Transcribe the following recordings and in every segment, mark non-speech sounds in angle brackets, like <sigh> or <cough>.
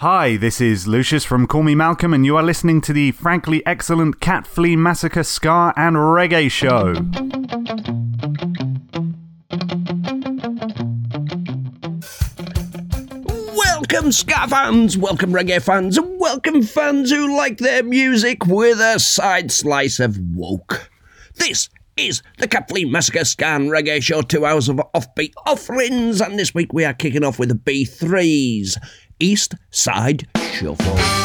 Hi, this is Lucius from Call Me Malcolm, and you are listening to the frankly excellent Cat Flea Massacre Ska and Reggae Show. Welcome, Ska fans, welcome, Reggae fans, and welcome, fans who like their music with a side slice of woke. This is the Cat Flea Massacre Ska and Reggae Show, two hours of offbeat offerings, and this week we are kicking off with the B3s. East Side Shuffle.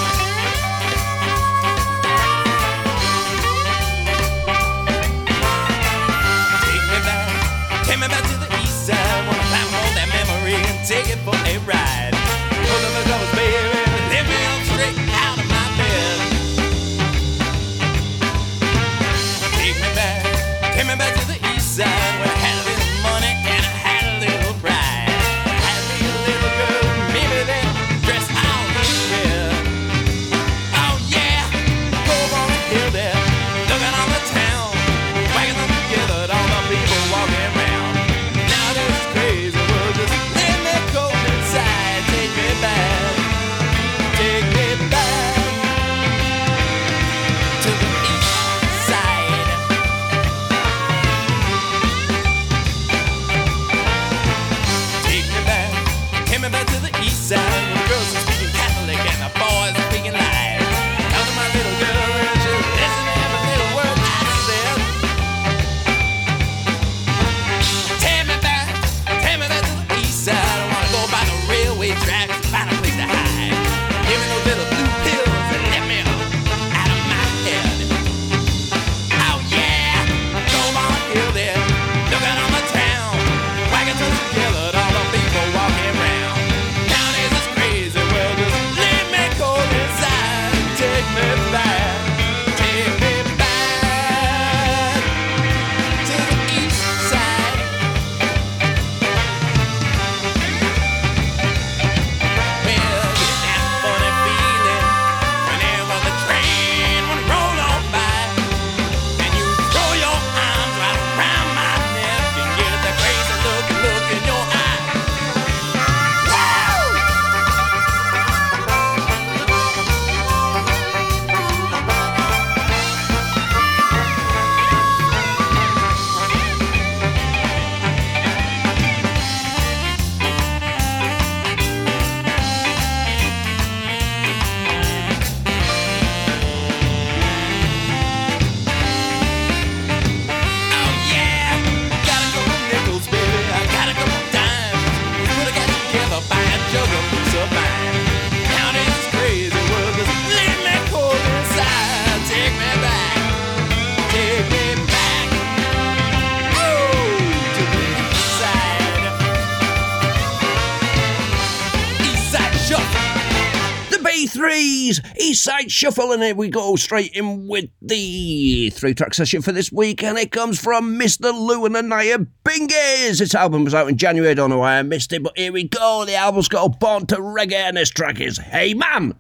right, shuffle, and here we go straight in with the three track session for this week, and it comes from Mr. Lou and naya Bingies. This album was out in January, I don't know why I missed it, but here we go. The album's called Born to Reggae, and this track is Hey Man.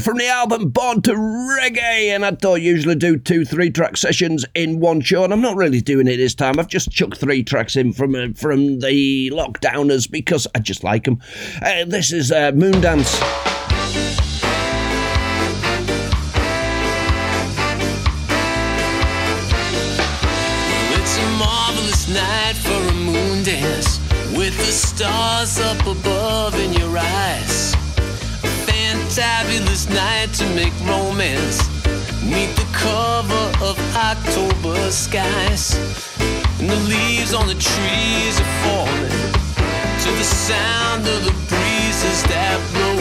From the album Born to Reggae. And I I usually do two, three track sessions in one show, and I'm not really doing it this time. I've just chucked three tracks in from uh, from the Lockdowners because I just like them. Uh, this is uh, Moondance. To make romance. Meet the cover of October skies. And the leaves on the trees are falling to the sound of the breezes that blow.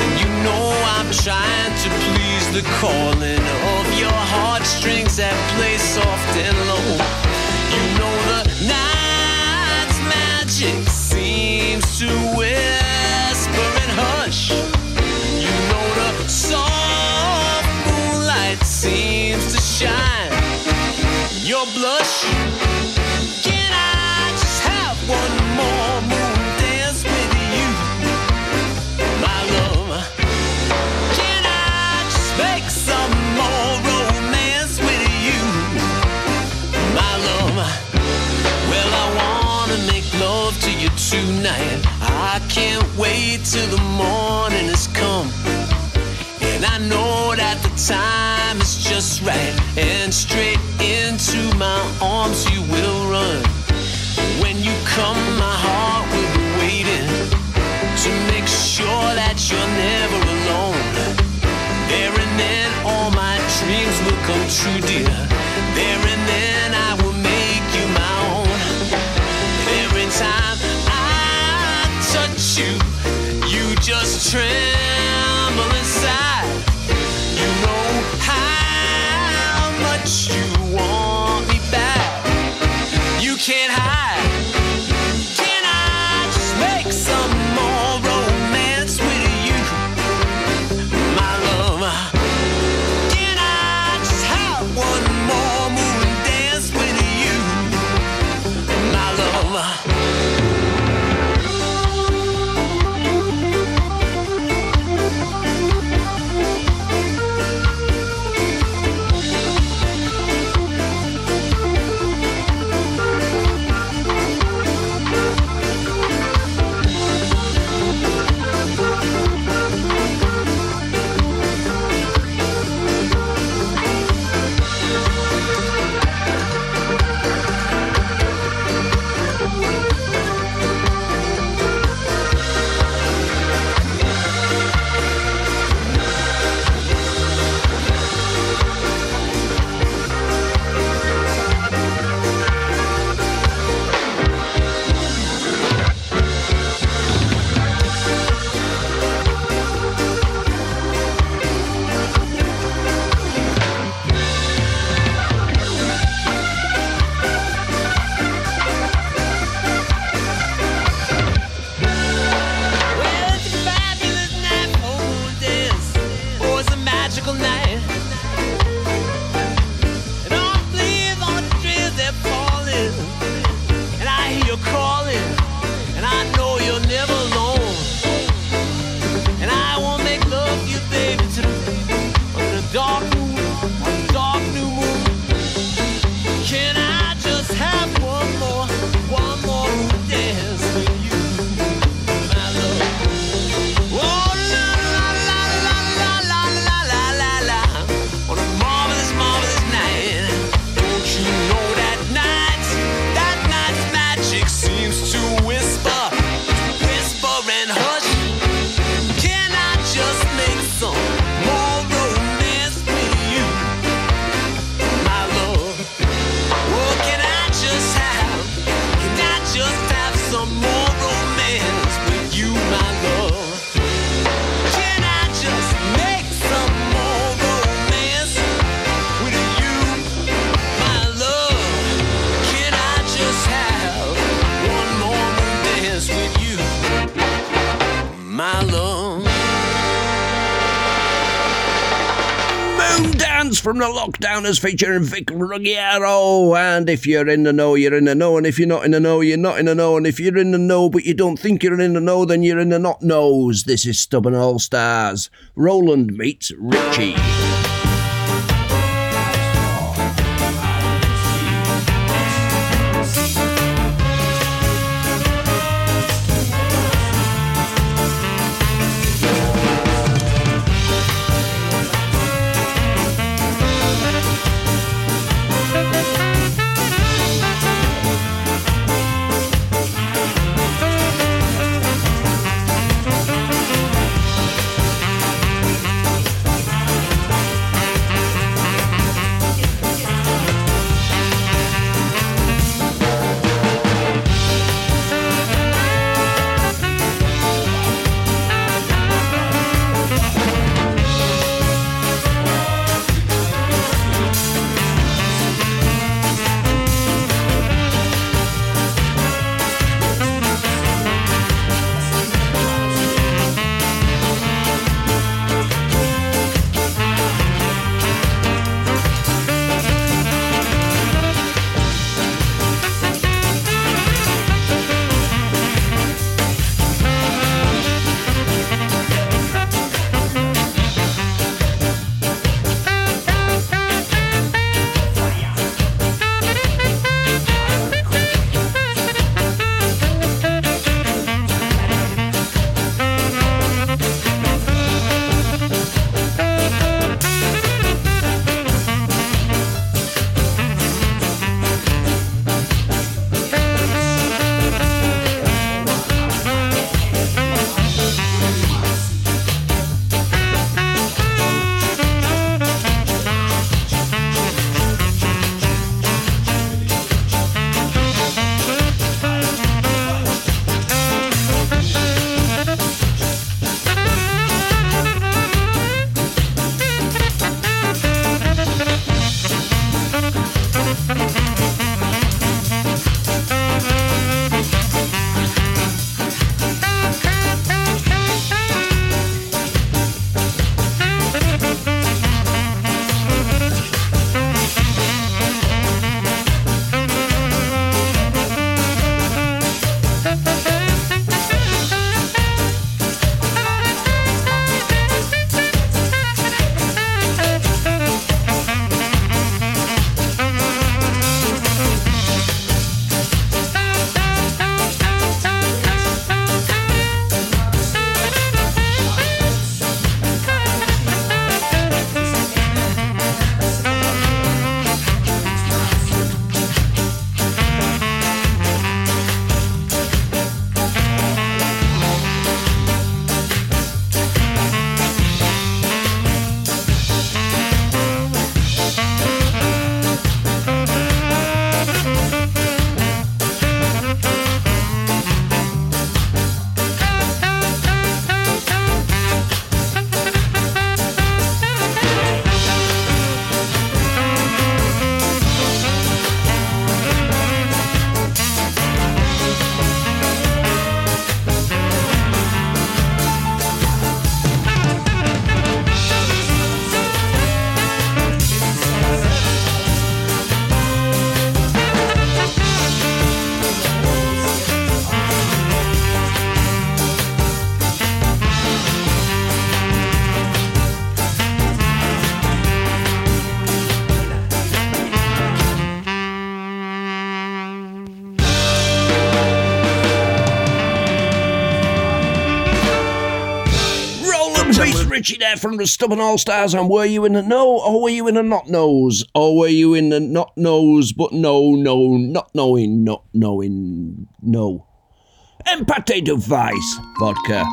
And you know I'm trying to please the calling of your heartstrings that play soft and low. You know the night's magic tonight. I can't wait till the morning has come. And I know that the time is just right. And straight into my arms you will run. When you come, my heart will be waiting to make sure that you're never alone. There and then all my dreams will come true, dear. Just the Lockdowners featuring Vic Ruggiero. And if you're in the know, you're in the know. And if you're not in the know, you're not in the know. And if you're in the know but you don't think you're in the know, then you're in the not knows. This is Stubborn All Stars. Roland meets Richie. Richie there from the Stubborn All Stars, and were you in the no, or were you in the not knows? Or were you in the not knows but no, no, not knowing, not knowing, no? Empate device vodka.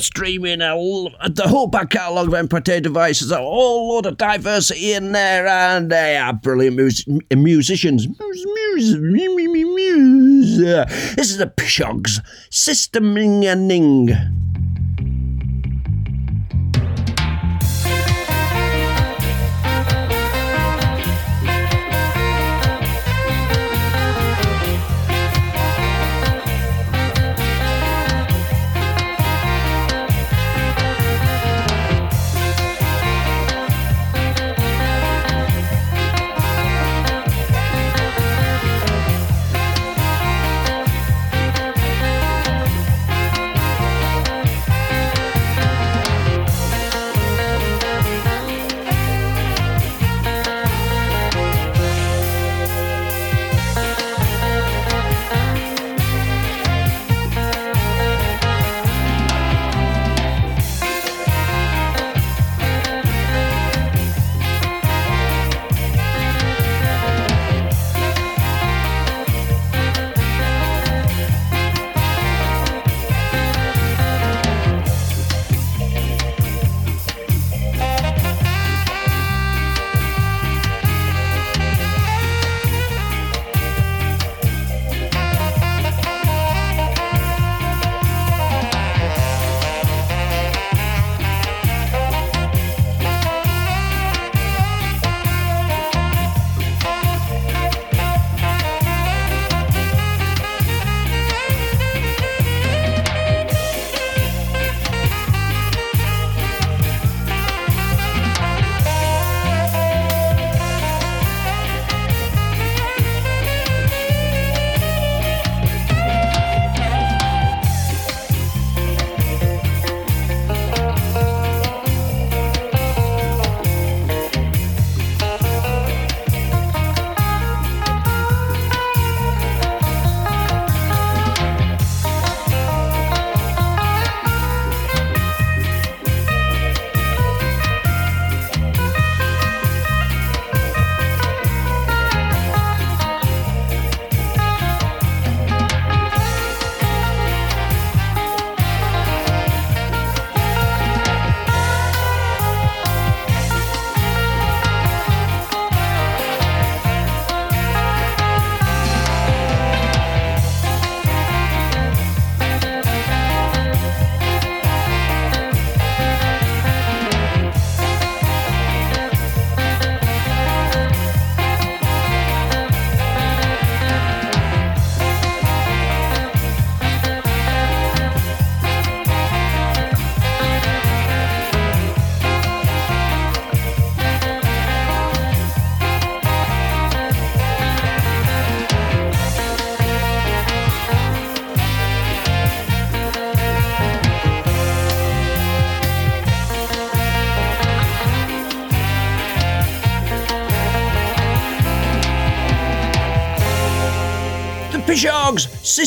Streaming. A l- the whole back catalogue of Empate devices, a whole lot of diversity in there, and they are brilliant mus- musicians. Muse, muse, mu- mu- mu- muse. This is the Pishogs Systeming a Ning.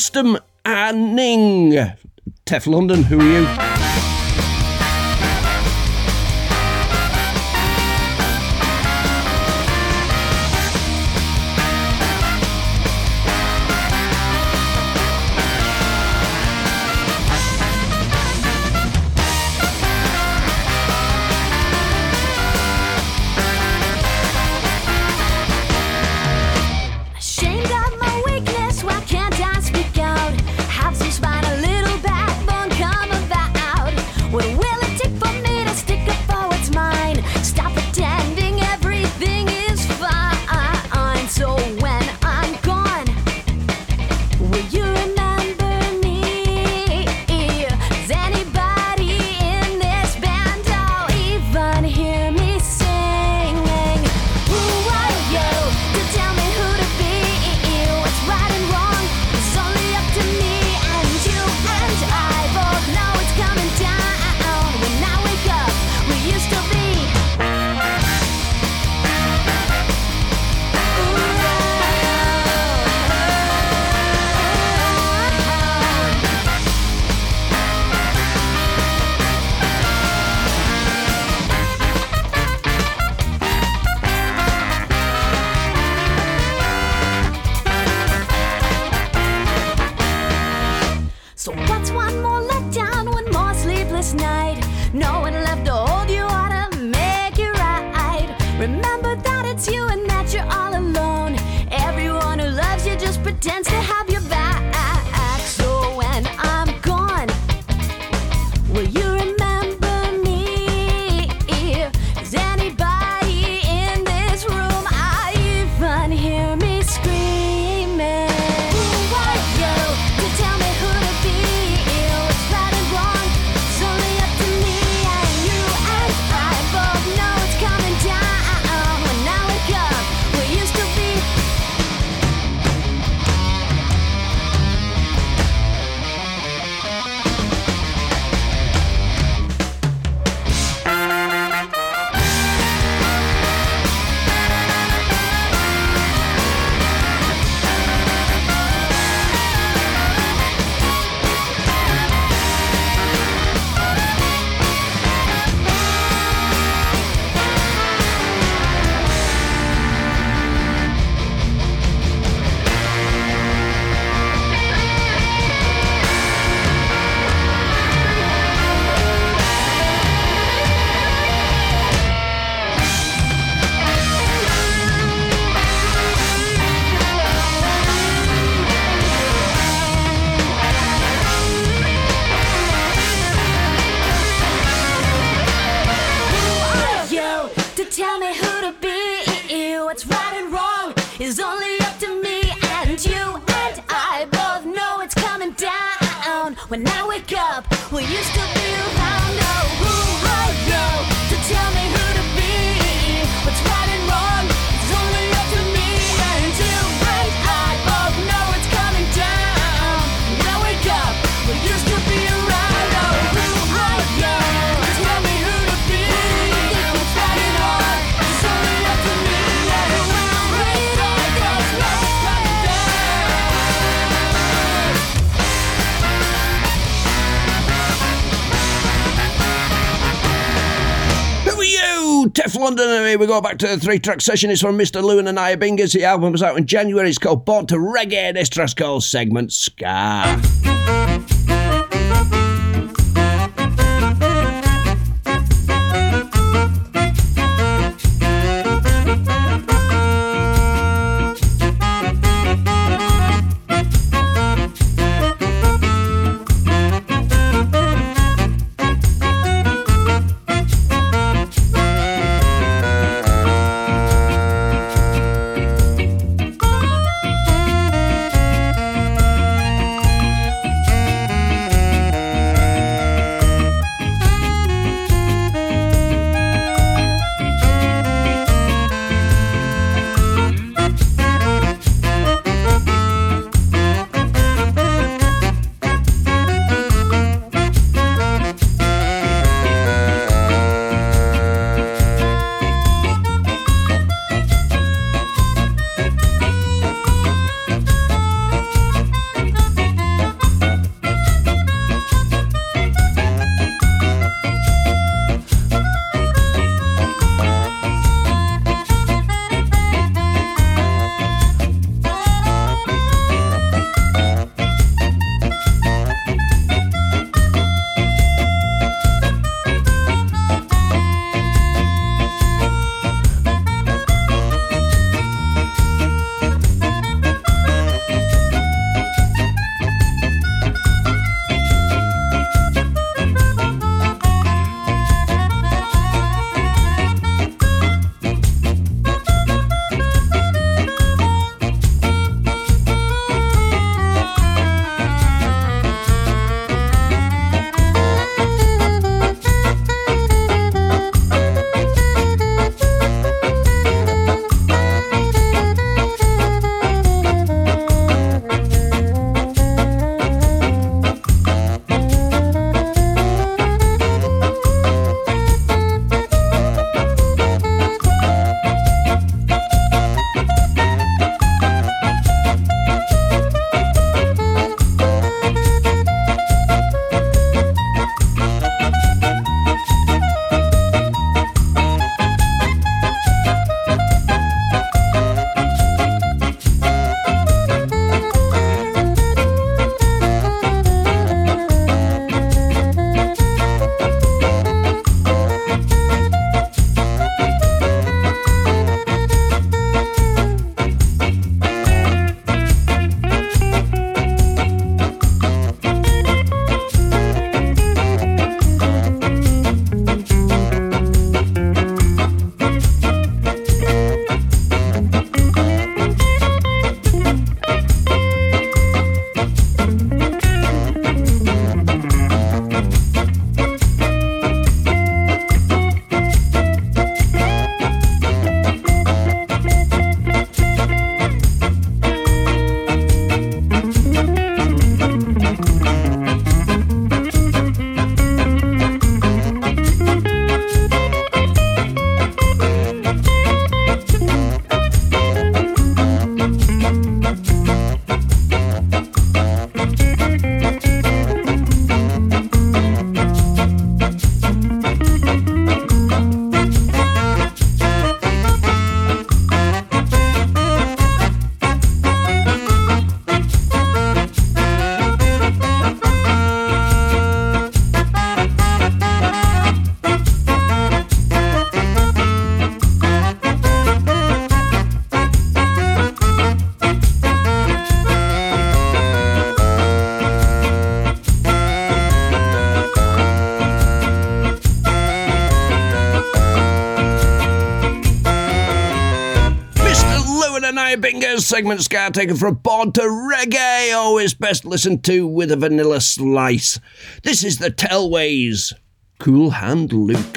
System Anning. Tef London, who are you? we go back to the three track session. It's from Mr. Lewin and Iabingas. The album was out in January. It's called Born to Reggae. This track's called Segment Scar. Bingo segment Ska taken from Born to Reggae, always best listened to with a vanilla slice. This is the Tellways. Cool Hand Luke.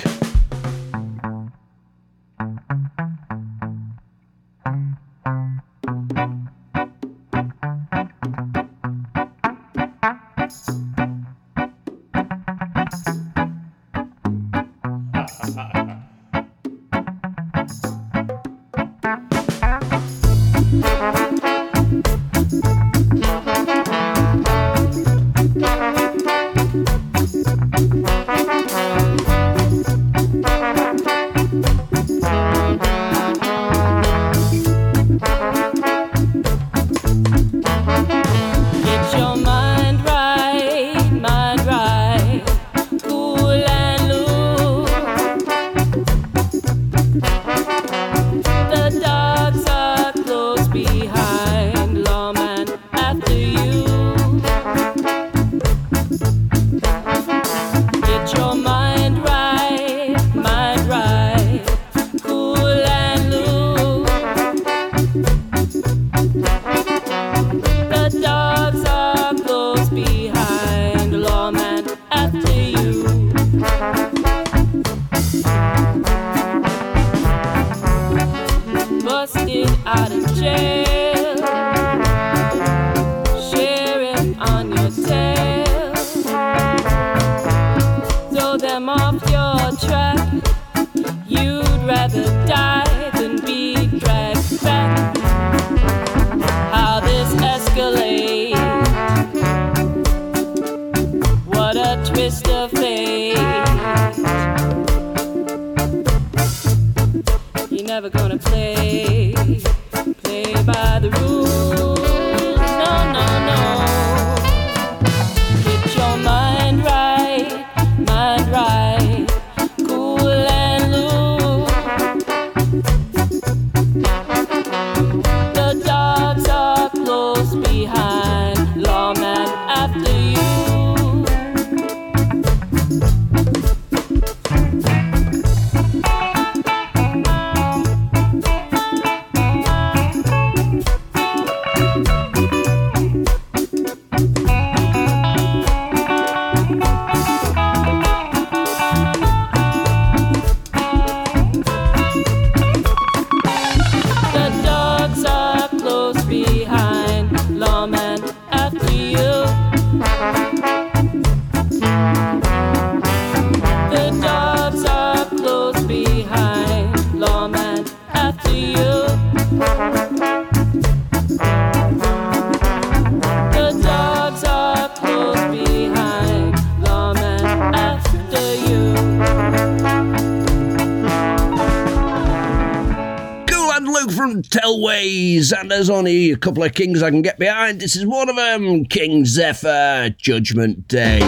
Couple of kings I can get behind. This is one of them, King Zephyr, Judgment Day.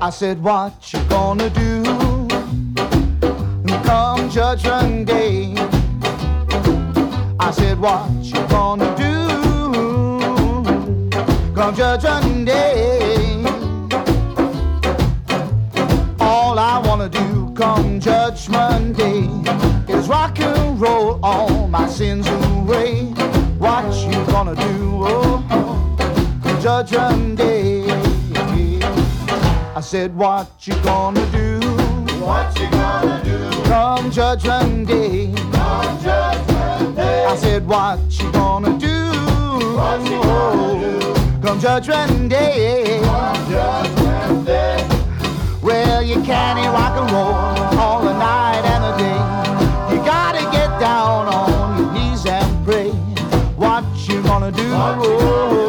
I said, What you gonna do? Come Judgment Day. I said, What you gonna do? Come Judgment Day. All I wanna do come Judgment Day is rock and roll all my sins away. What you gonna do? Oh, come Judgment Day. I said, What you gonna do? What you gonna do? Come Judgment Day. Come Judgment Day. I said, What you gonna do? What you gonna do? Come Judgment Day. Judgment Day. Well, you can't rock and roll all the night and the day. You gotta get down on your knees and pray. What you gonna do?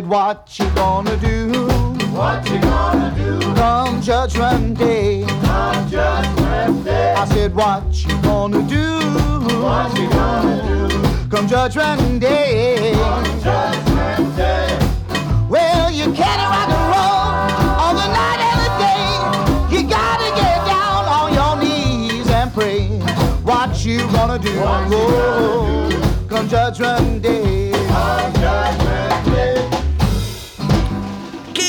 said, What you gonna do? What you gonna do? Come judgment day. Come judgment day. I said, What you gonna do? What you gonna do? Come judgment day. Come judgment day. Well, you can't rock and roll all the night and the day. You gotta get down on your knees and pray. What you gonna do? What you gonna do? Come judgment day. Come judgment day.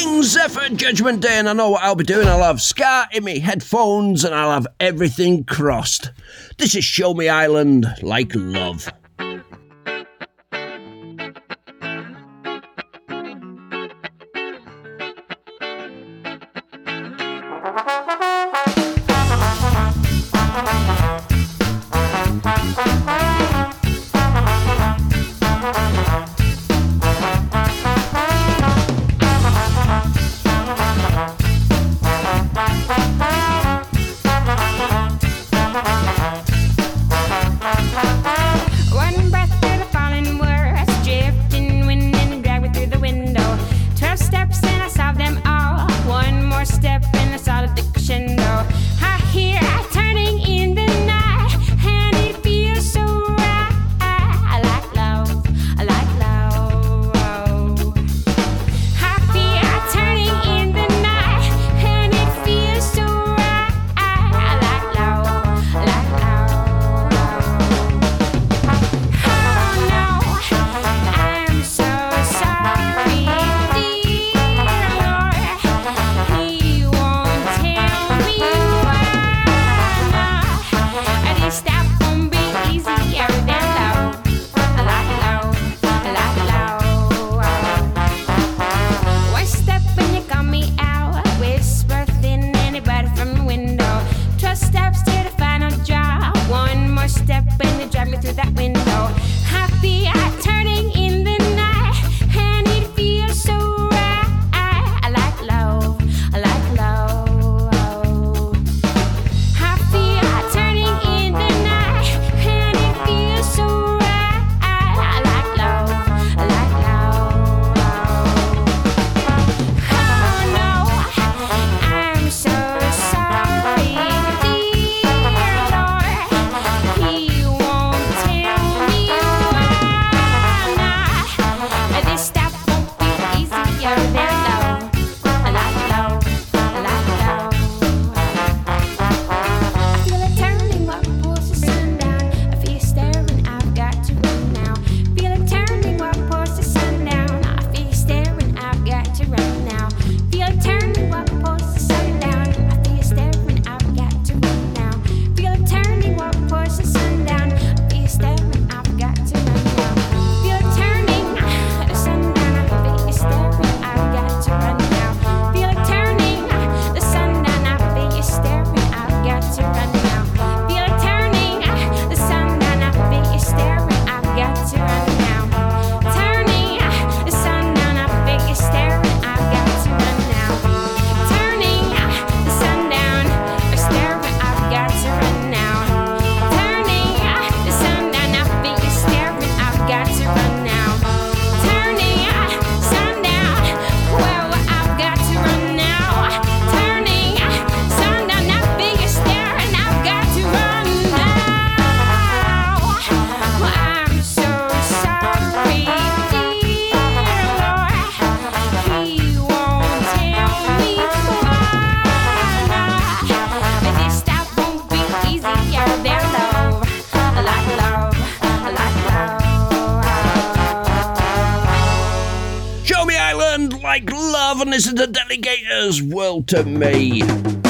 King Zephyr Judgment Day, and I know what I'll be doing. I'll have Ska in me headphones and I'll have everything crossed. This is Show Me Island like love. Listen this is the Delegators. World to me.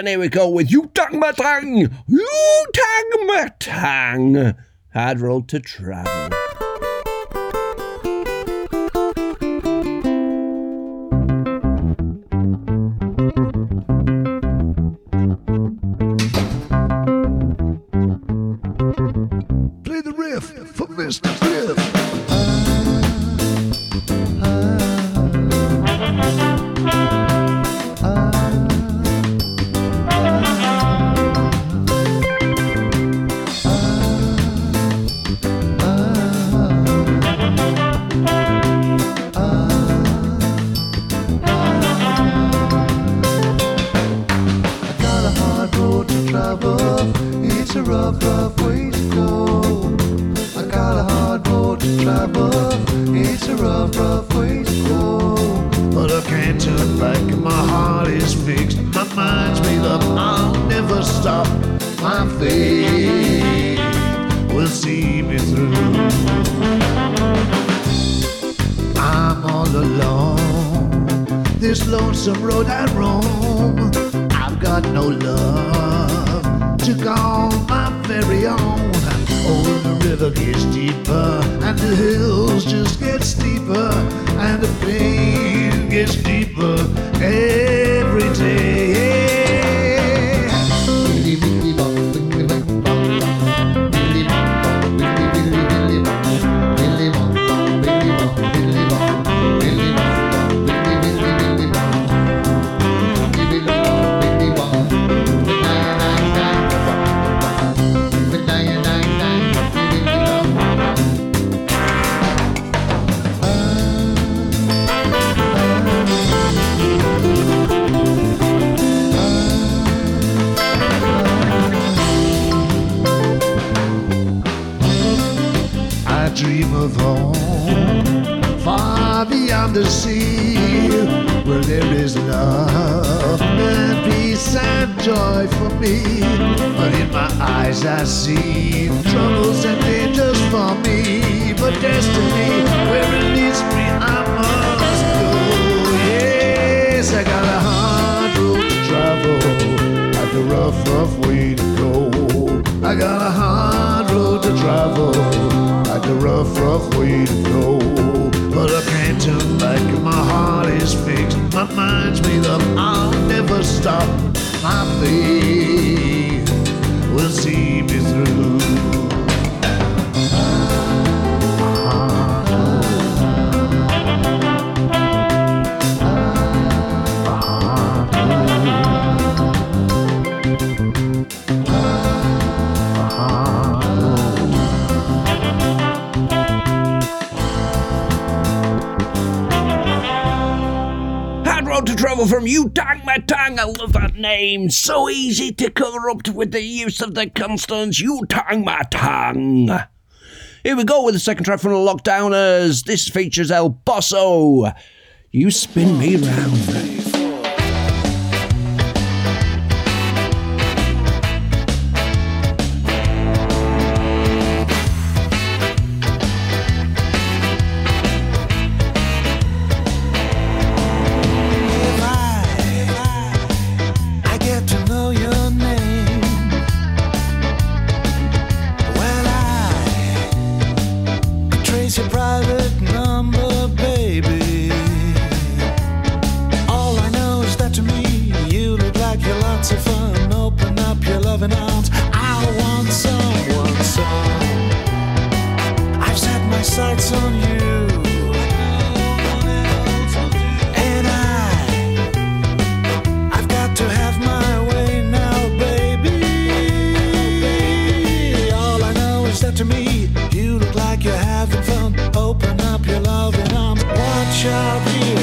And here we go with You Tang Matang! You Tang Matang! Admiral to travel. so easy to corrupt with the use of the constants. You tang my tongue. Here we go with the second track from the Lockdowners. This features El Bosso. You spin me round. having fun. Open up your loving arms. Watch out, you.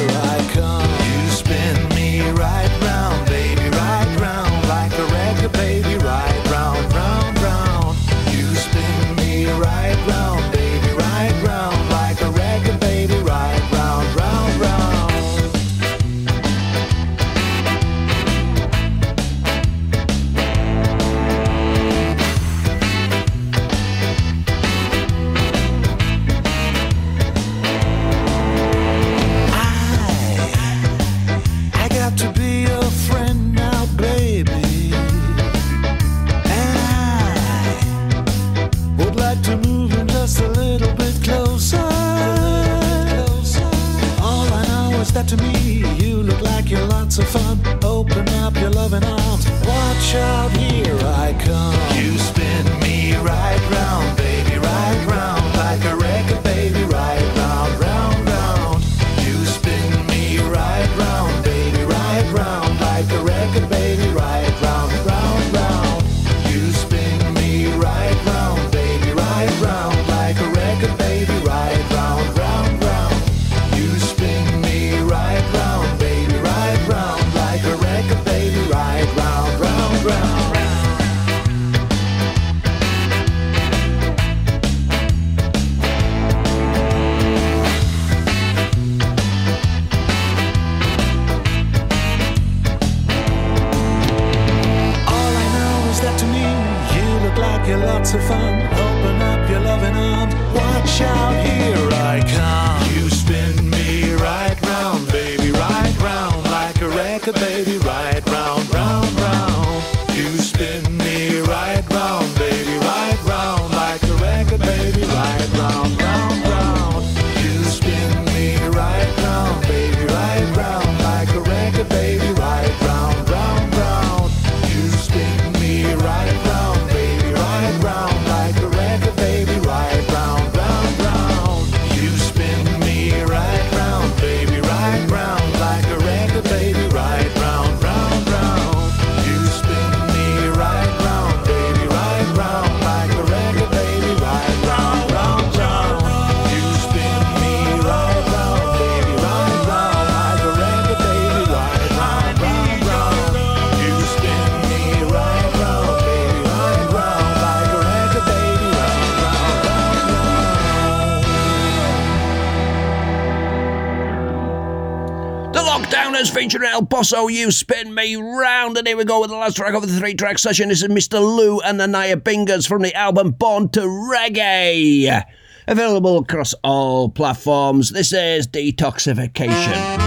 Boss you spin me round. And here we go with the last track of the three track session. This is Mr. Lou and the Naya Bingers from the album Born to Reggae. Available across all platforms. This is Detoxification.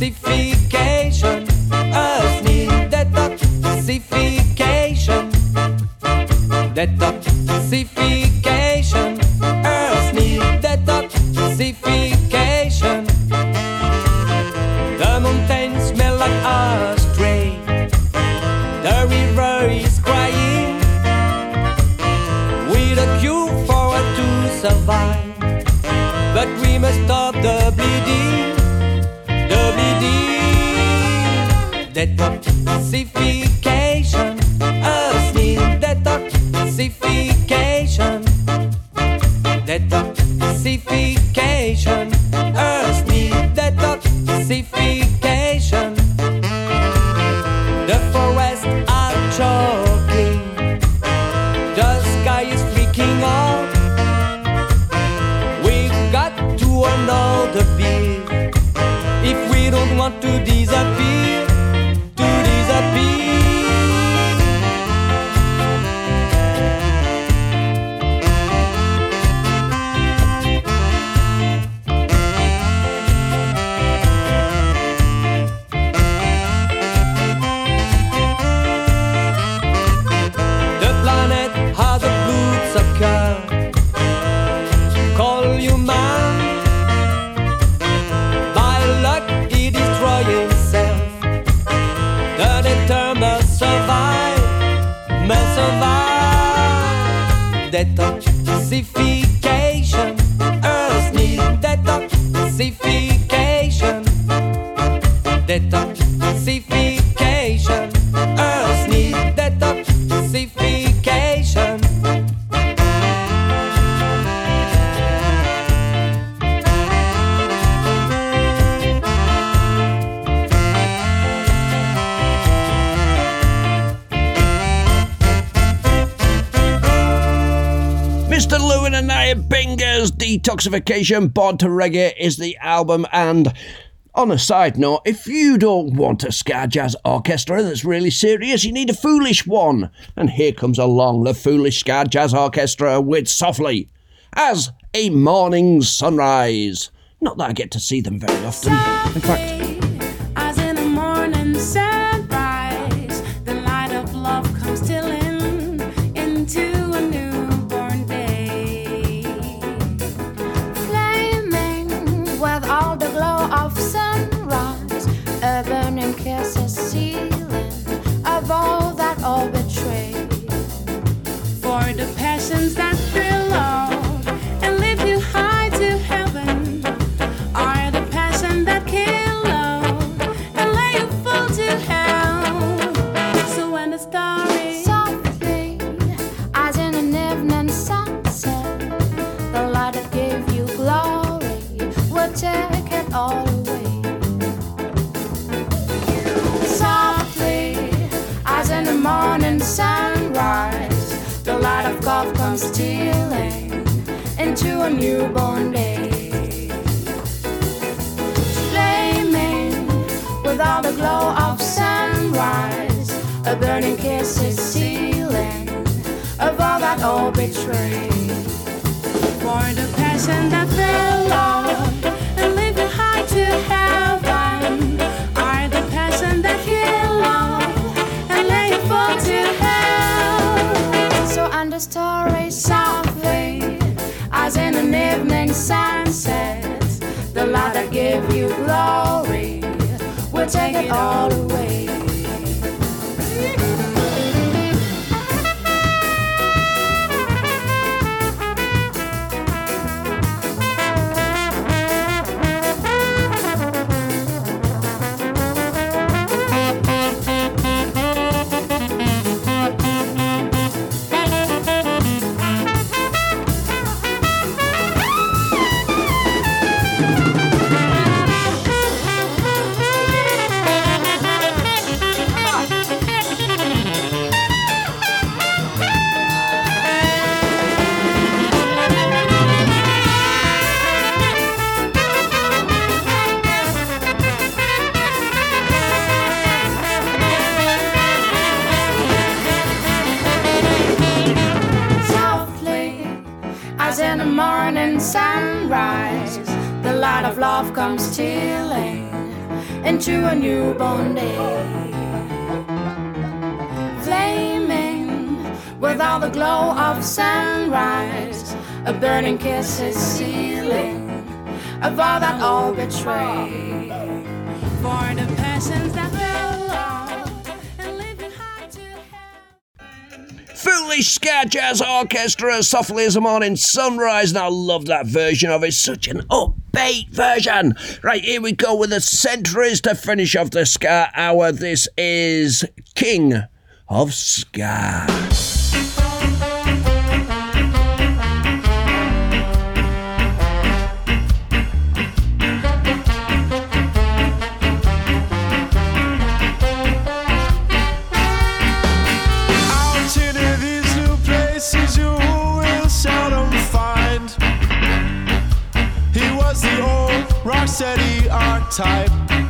Detoxification. Us need detoxification. Detoxification. tête Toxification Born to Reggae is the album, and on a side note, if you don't want a ska jazz orchestra that's really serious, you need a foolish one. And here comes along the foolish ska jazz orchestra with Softly as a morning sunrise. Not that I get to see them very often. In fact, the ceiling of all that old. For the passion that fell, Lord, and leave it high to heaven. Are the passion that heal, love and lay it fall to hell. So understory softly, as in an evening sunset, the light that gave you glory will take it all away. own day. Flaming with all the glow of sunrise, a burning kiss is sealing of all that all betray. For the passions that fell Foolish Ska Jazz Orchestra, softly as a morning sunrise, and I love that version of it. Such an up debate version. Right, here we go with the centuries to finish off the Ska Hour. This is King of Ska. said he aren't type.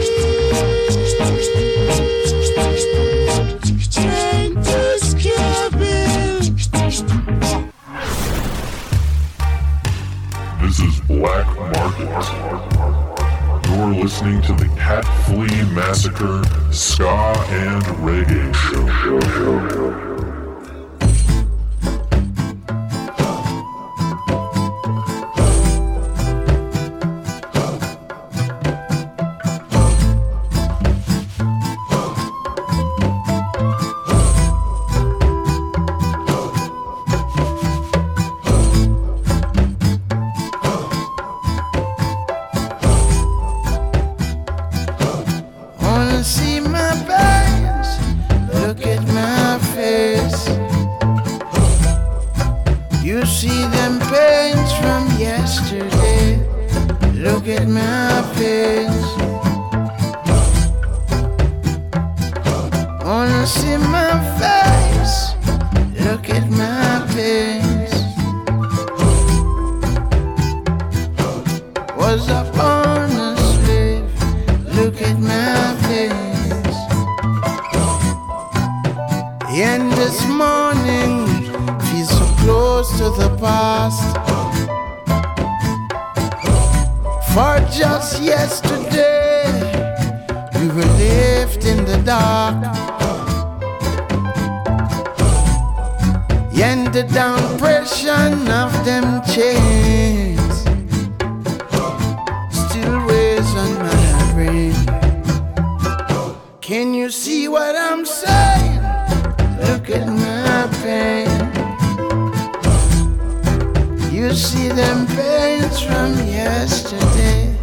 You see them pains from yesterday.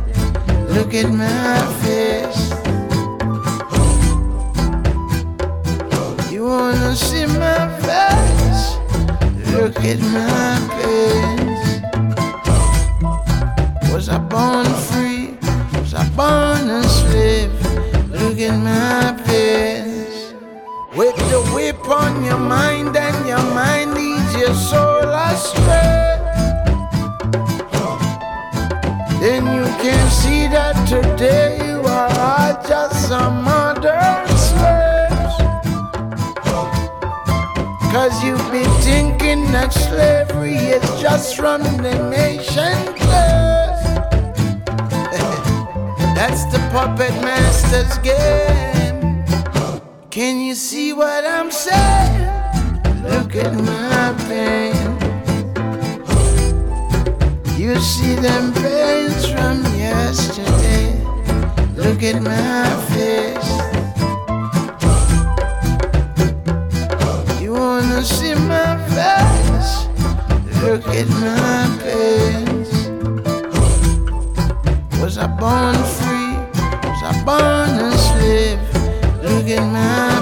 Look at my face. You wanna see my face? Look at my face. Was I born free? Was I born a slave? Look at my face. With the whip on your mind and your mind leads your soul astray. Then you can see that today you are just some modern slaves. Cause you've been thinking that slavery is just from the nation place. <laughs> That's the puppet master's game. Can you see what I'm saying? Look at my pain. You see them pains from yesterday. Look at my face. You wanna see my face? Look at my face. Was I born free? Was I born a slave? Look at my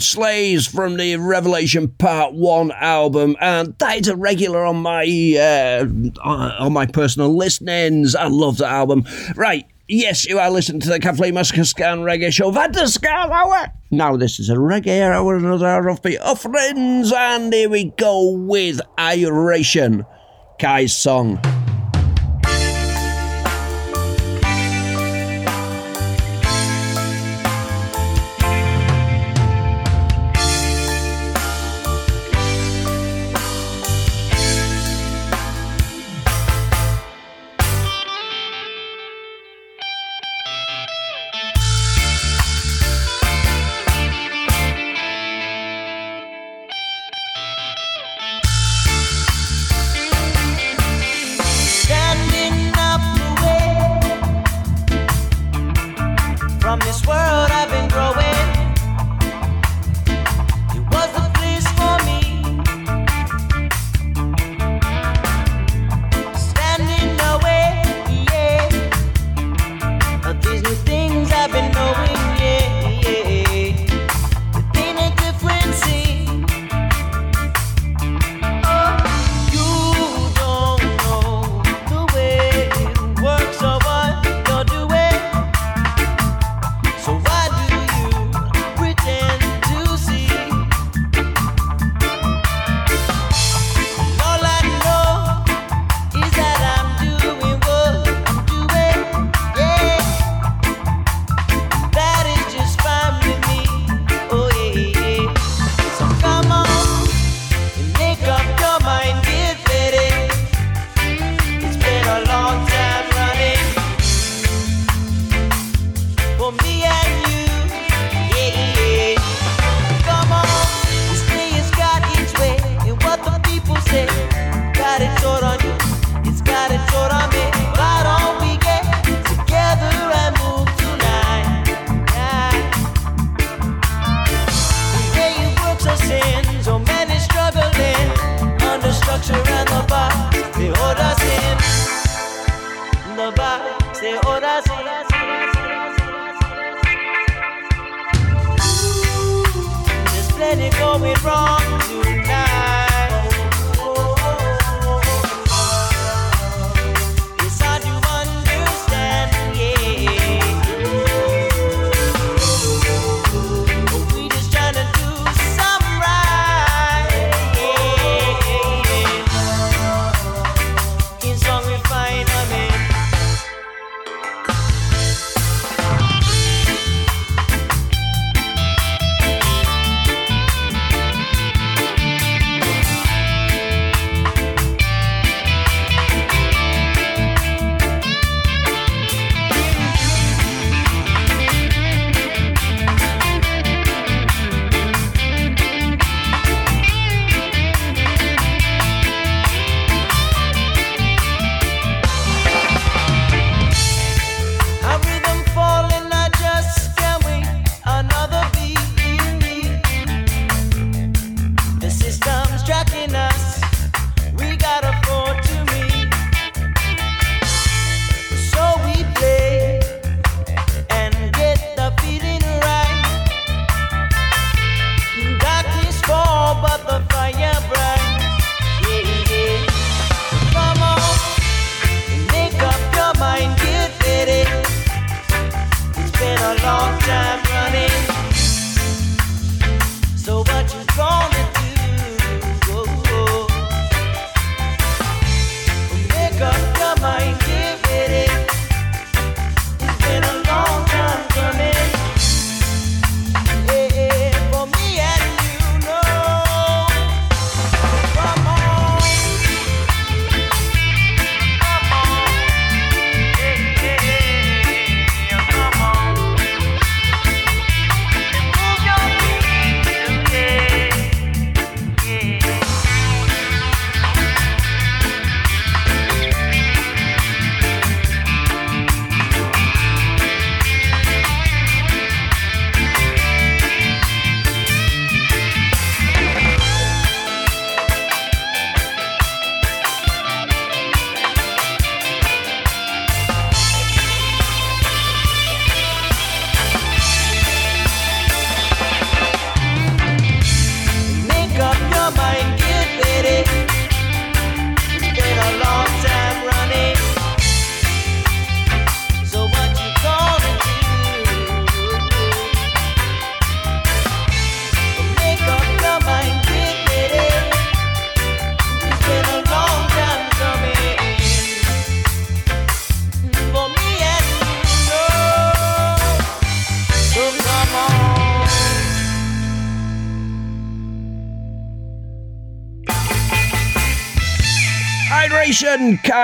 Slaves from the Revelation Part One album, and that is a regular on my uh, on my personal listenings. I love that album. Right, Yes, you are listening to the Cat Flea Massacre Scan Reggae Show. That is Ska Hour! Now, this is a reggae hour, another hour of the offerings, and here we go with Iration Kai's song.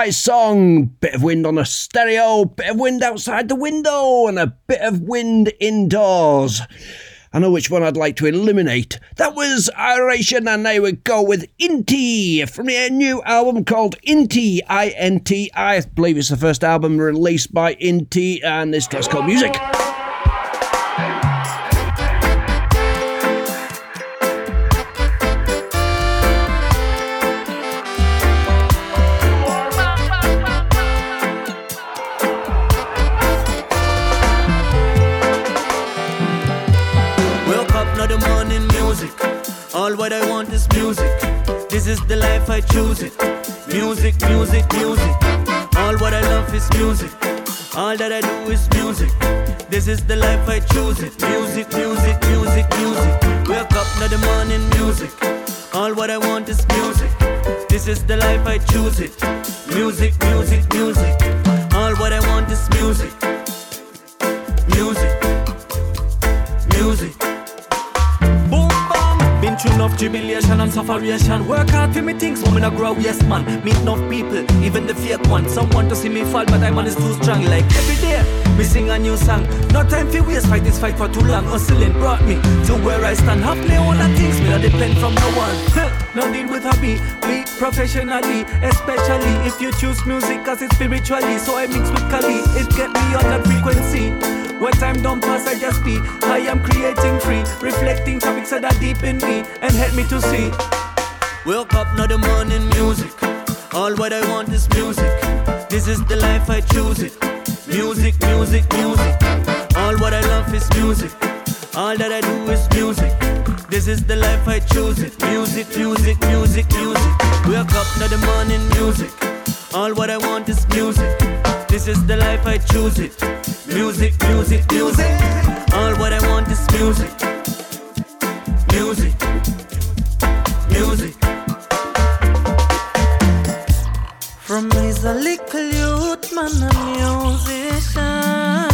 Kai's song. Bit of wind on a stereo, bit of wind outside the window, and a bit of wind indoors. I know which one I'd like to eliminate. That was Iration, and I would go with Inti from their new album called Inti, I N T. I believe it's the first album released by Inti, and this track's called Music. Is the life I choose it. Music, music, music. All what I love is music. All that I do is music. This is the life I choose it. Music, music, music, music. Wake up, now the morning music. All what I want is music. This is the life I choose it. Music, music, music. All what I want is music. Music music. Been through enough tribulation and sufferation. Work hard for me things, woman I grow, yes man. Meet enough people, even the fake ones. Some want to see me fall, but I man is too strong. Like every day, me sing a new song. No time for waste, fight this fight for too long. Hustling brought me to where I stand. Have all the things, me not depend from no one. no deal with hobby, be professionally, especially if you choose music as it's spiritually. So I mix with Kali, it get me on that frequency. When time don't pass, I just be. I am creating free, reflecting topics that are deep in me and help me to see. Woke up, now the morning music. All what I want is music. This is the life I choose it. Music, music, music. All what I love is music. All that I do is music. This is the life I choose it. Music, music, music, music. Wake up, now the morning music. All what I want is music. This is the life I choose it. Music, music, music. All what I want is music. Music. Music. From he's a little youth man, a musician.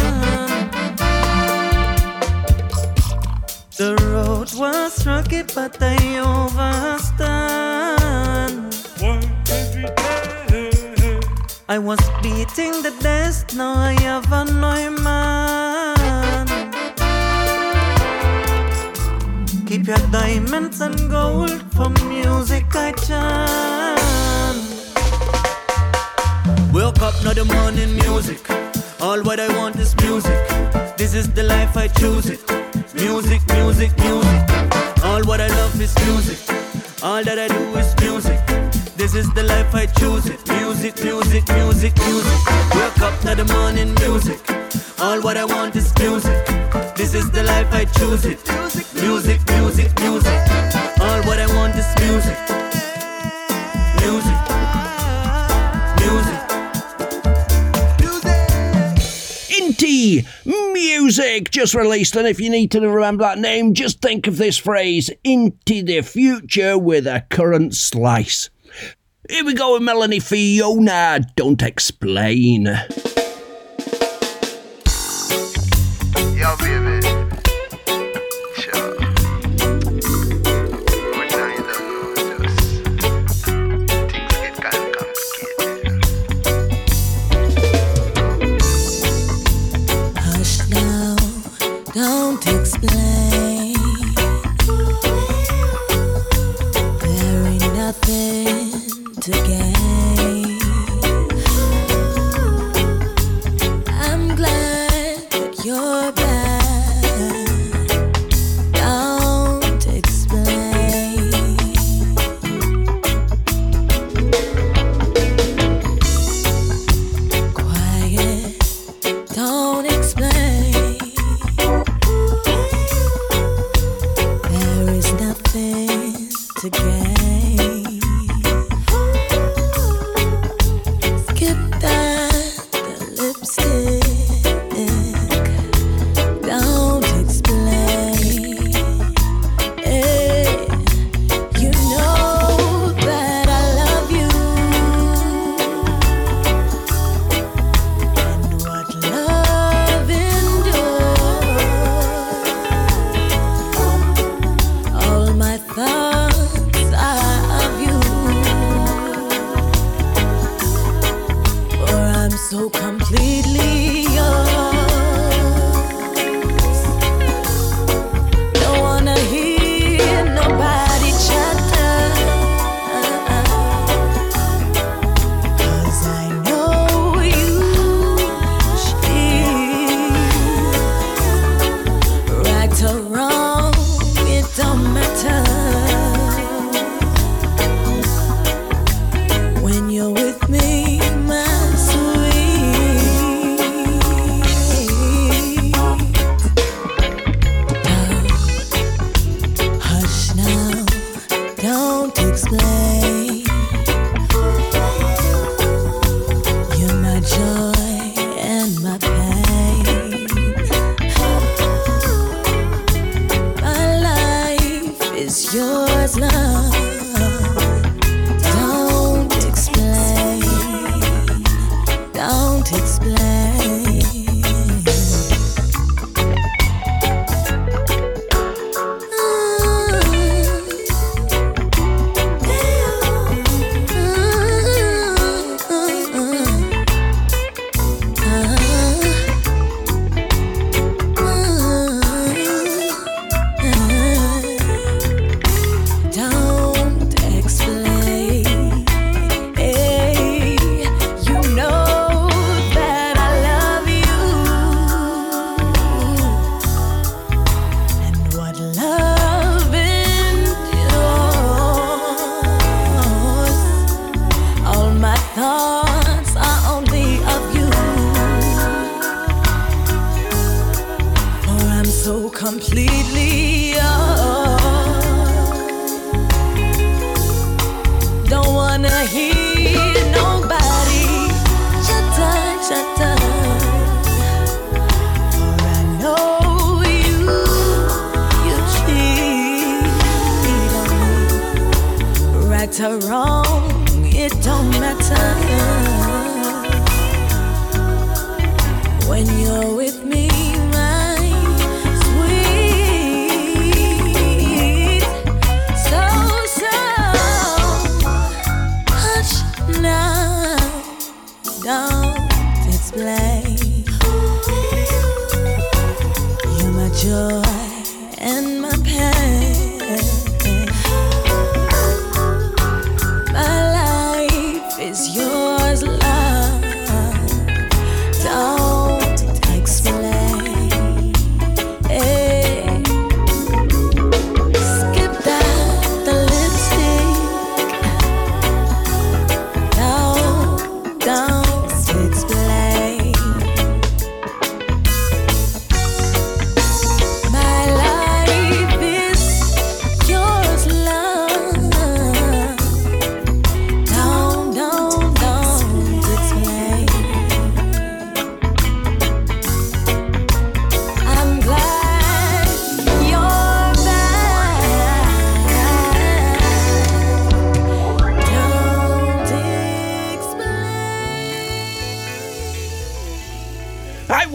The road was rocky, but I overstand. I was beating the dust, now I have a new man. Keep your diamonds and gold for music I chant. Woke up, now the morning music. All what I want is music. This is the life I choose it. Music, music, music. All what I love is music. All that I do is music. This is the life I choose it. Music, music, music, music. Wake up, now the morning music. All what I want is music. This is the life I choose it. Music, music, music, music. All what I want is music. Music. Music. Music Inti Music just released, and if you need to remember that name, just think of this phrase into the future with a current slice. Here we go with Melanie Fiona. Don't explain.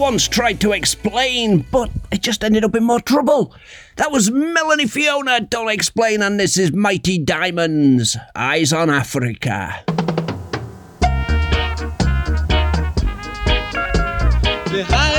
once tried to explain, but it just ended up in more trouble. That was Melanie Fiona, Don't Explain, and this is Mighty Diamonds, Eyes on Africa. Behind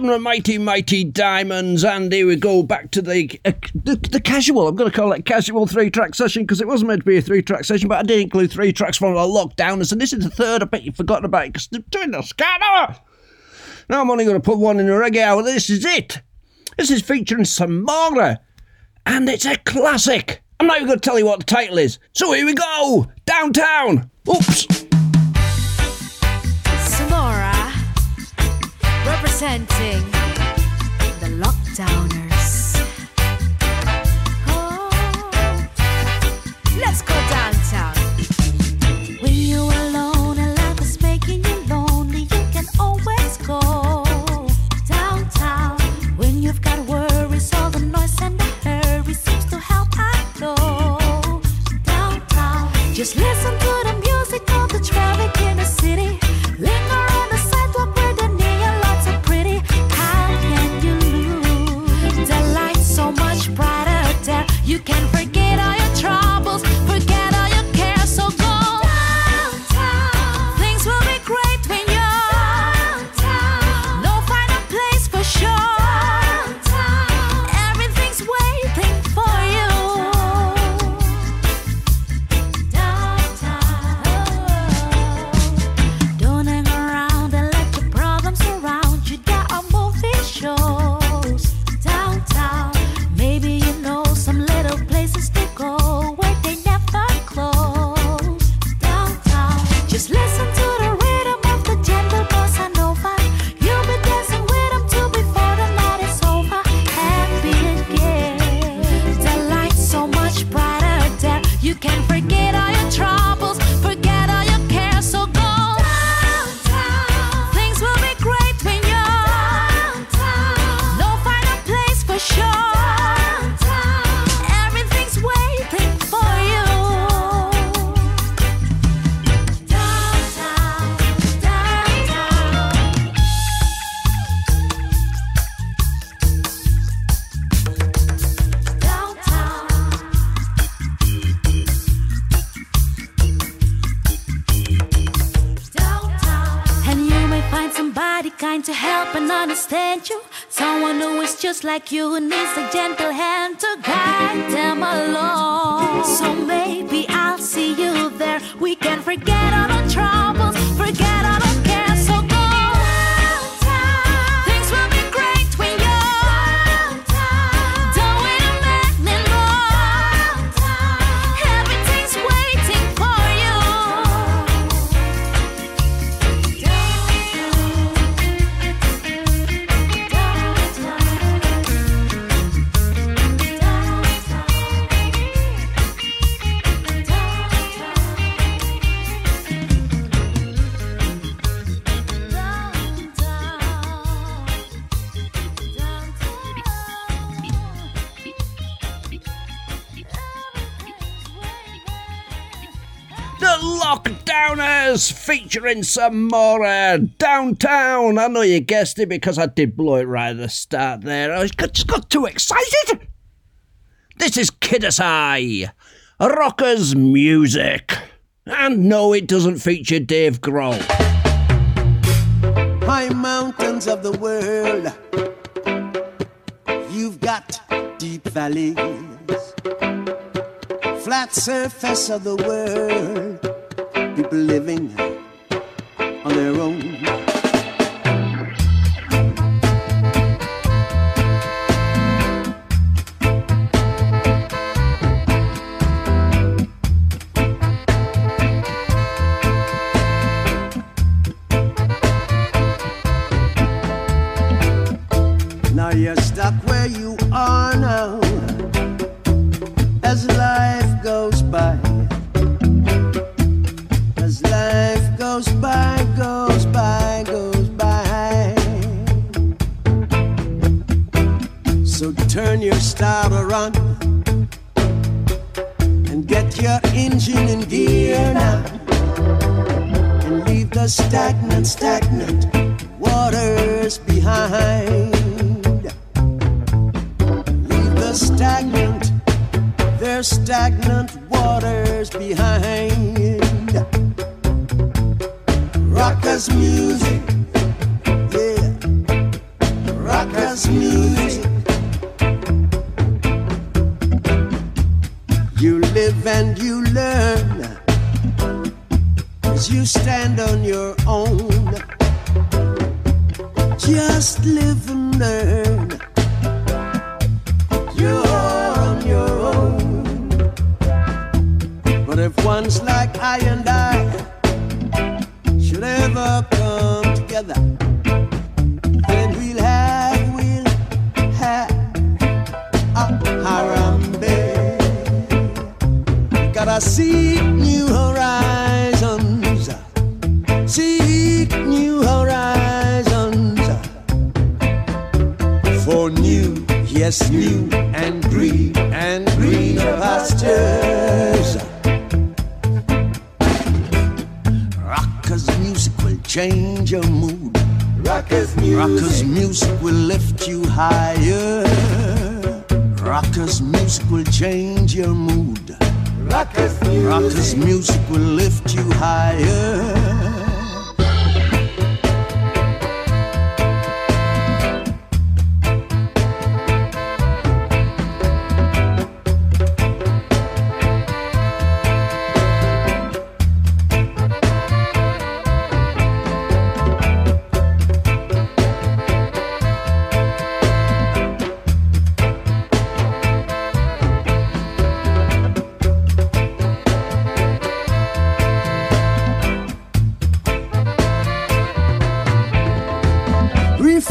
mighty, mighty Diamonds. And here we go back to the uh, the, the casual. I'm going to call it casual three track session because it wasn't meant to be a three track session, but I did include three tracks from the lockdowners. And so this is the third. I bet you've forgotten about it because they're doing the scanner. Now I'm only going to put one in the reggae hour. This is it. This is featuring Samara. And it's a classic. I'm not even going to tell you what the title is. So here we go. Downtown. Oops. Representing the lockdowners. Oh, let's go downtown. When you're alone and life is making you lonely, you can always go downtown. When you've got worries, all the noise and the hurry seems to help. I know downtown. Just listen Featuring Samora uh, downtown. I know you guessed it because I did blow it right at the start there. I just got too excited. This is Kidasai, Rockers Music. And no, it doesn't feature Dave Grohl. high mountains of the world. You've got deep valleys, flat surface of the world. People living on their own. Now you're stuck where you are So turn your style around and get your engine in gear now. And leave the stagnant, stagnant waters behind. Leave the stagnant, their stagnant waters behind. Rockers music, yeah. live and you learn as you stand on your own. Just live and learn. You're on your own. But if ones like I and I should ever come together. Seek new horizons, seek new horizons for new, yes, new and green and greener pastures. Rockers music will change your mood. Rockers music. Rockers music will lift you higher. Rockers music will change your mood. Rockers music. Music will lift you higher.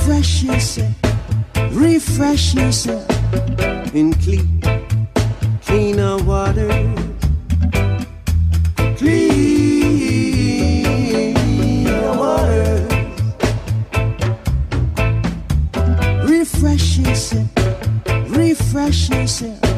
Refresh yourself, refresh yourself in clean, cleaner water. Cleaner water. Refresh yourself, refresh yourself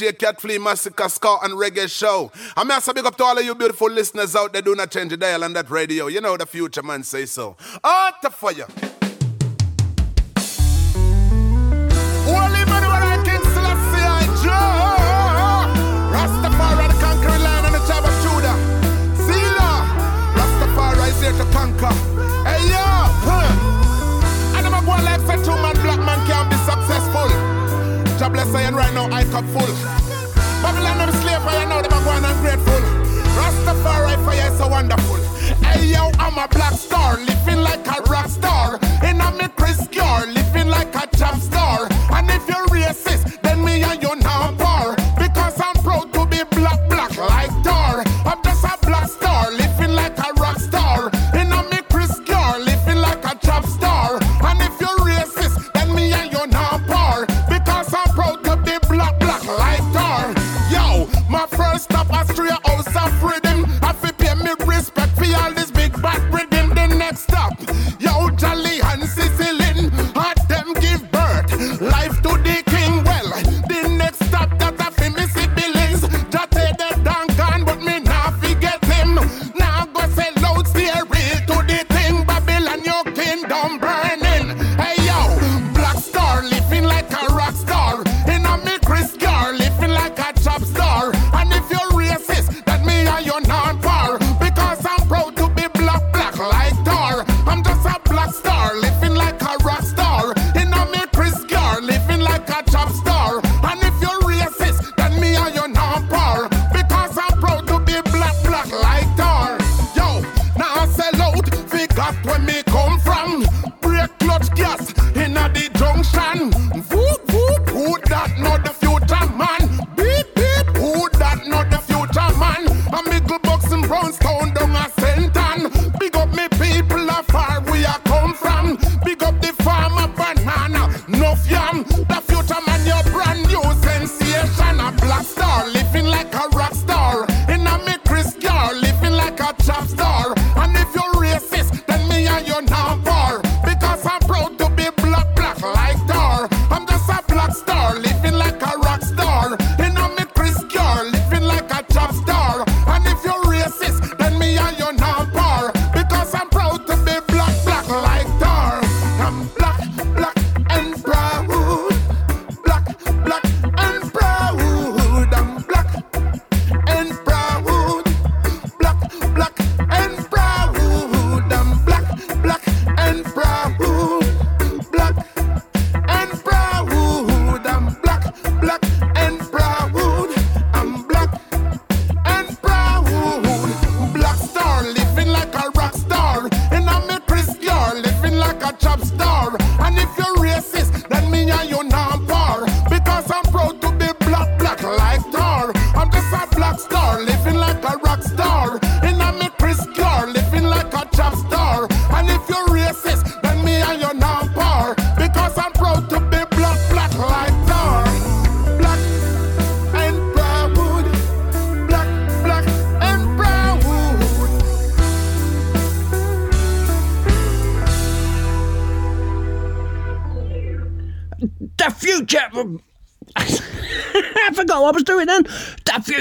DJ Cat Flea Massacre, Ska and Reggae Show. I'm also big up to all of you beautiful listeners out there. Do not change the dial on that radio. You know the future man say so. On to fire. Cup full. Babylon them slave fire now them a going ungrateful. Rastafari fire is so wonderful. Hey yo, I'm a black star,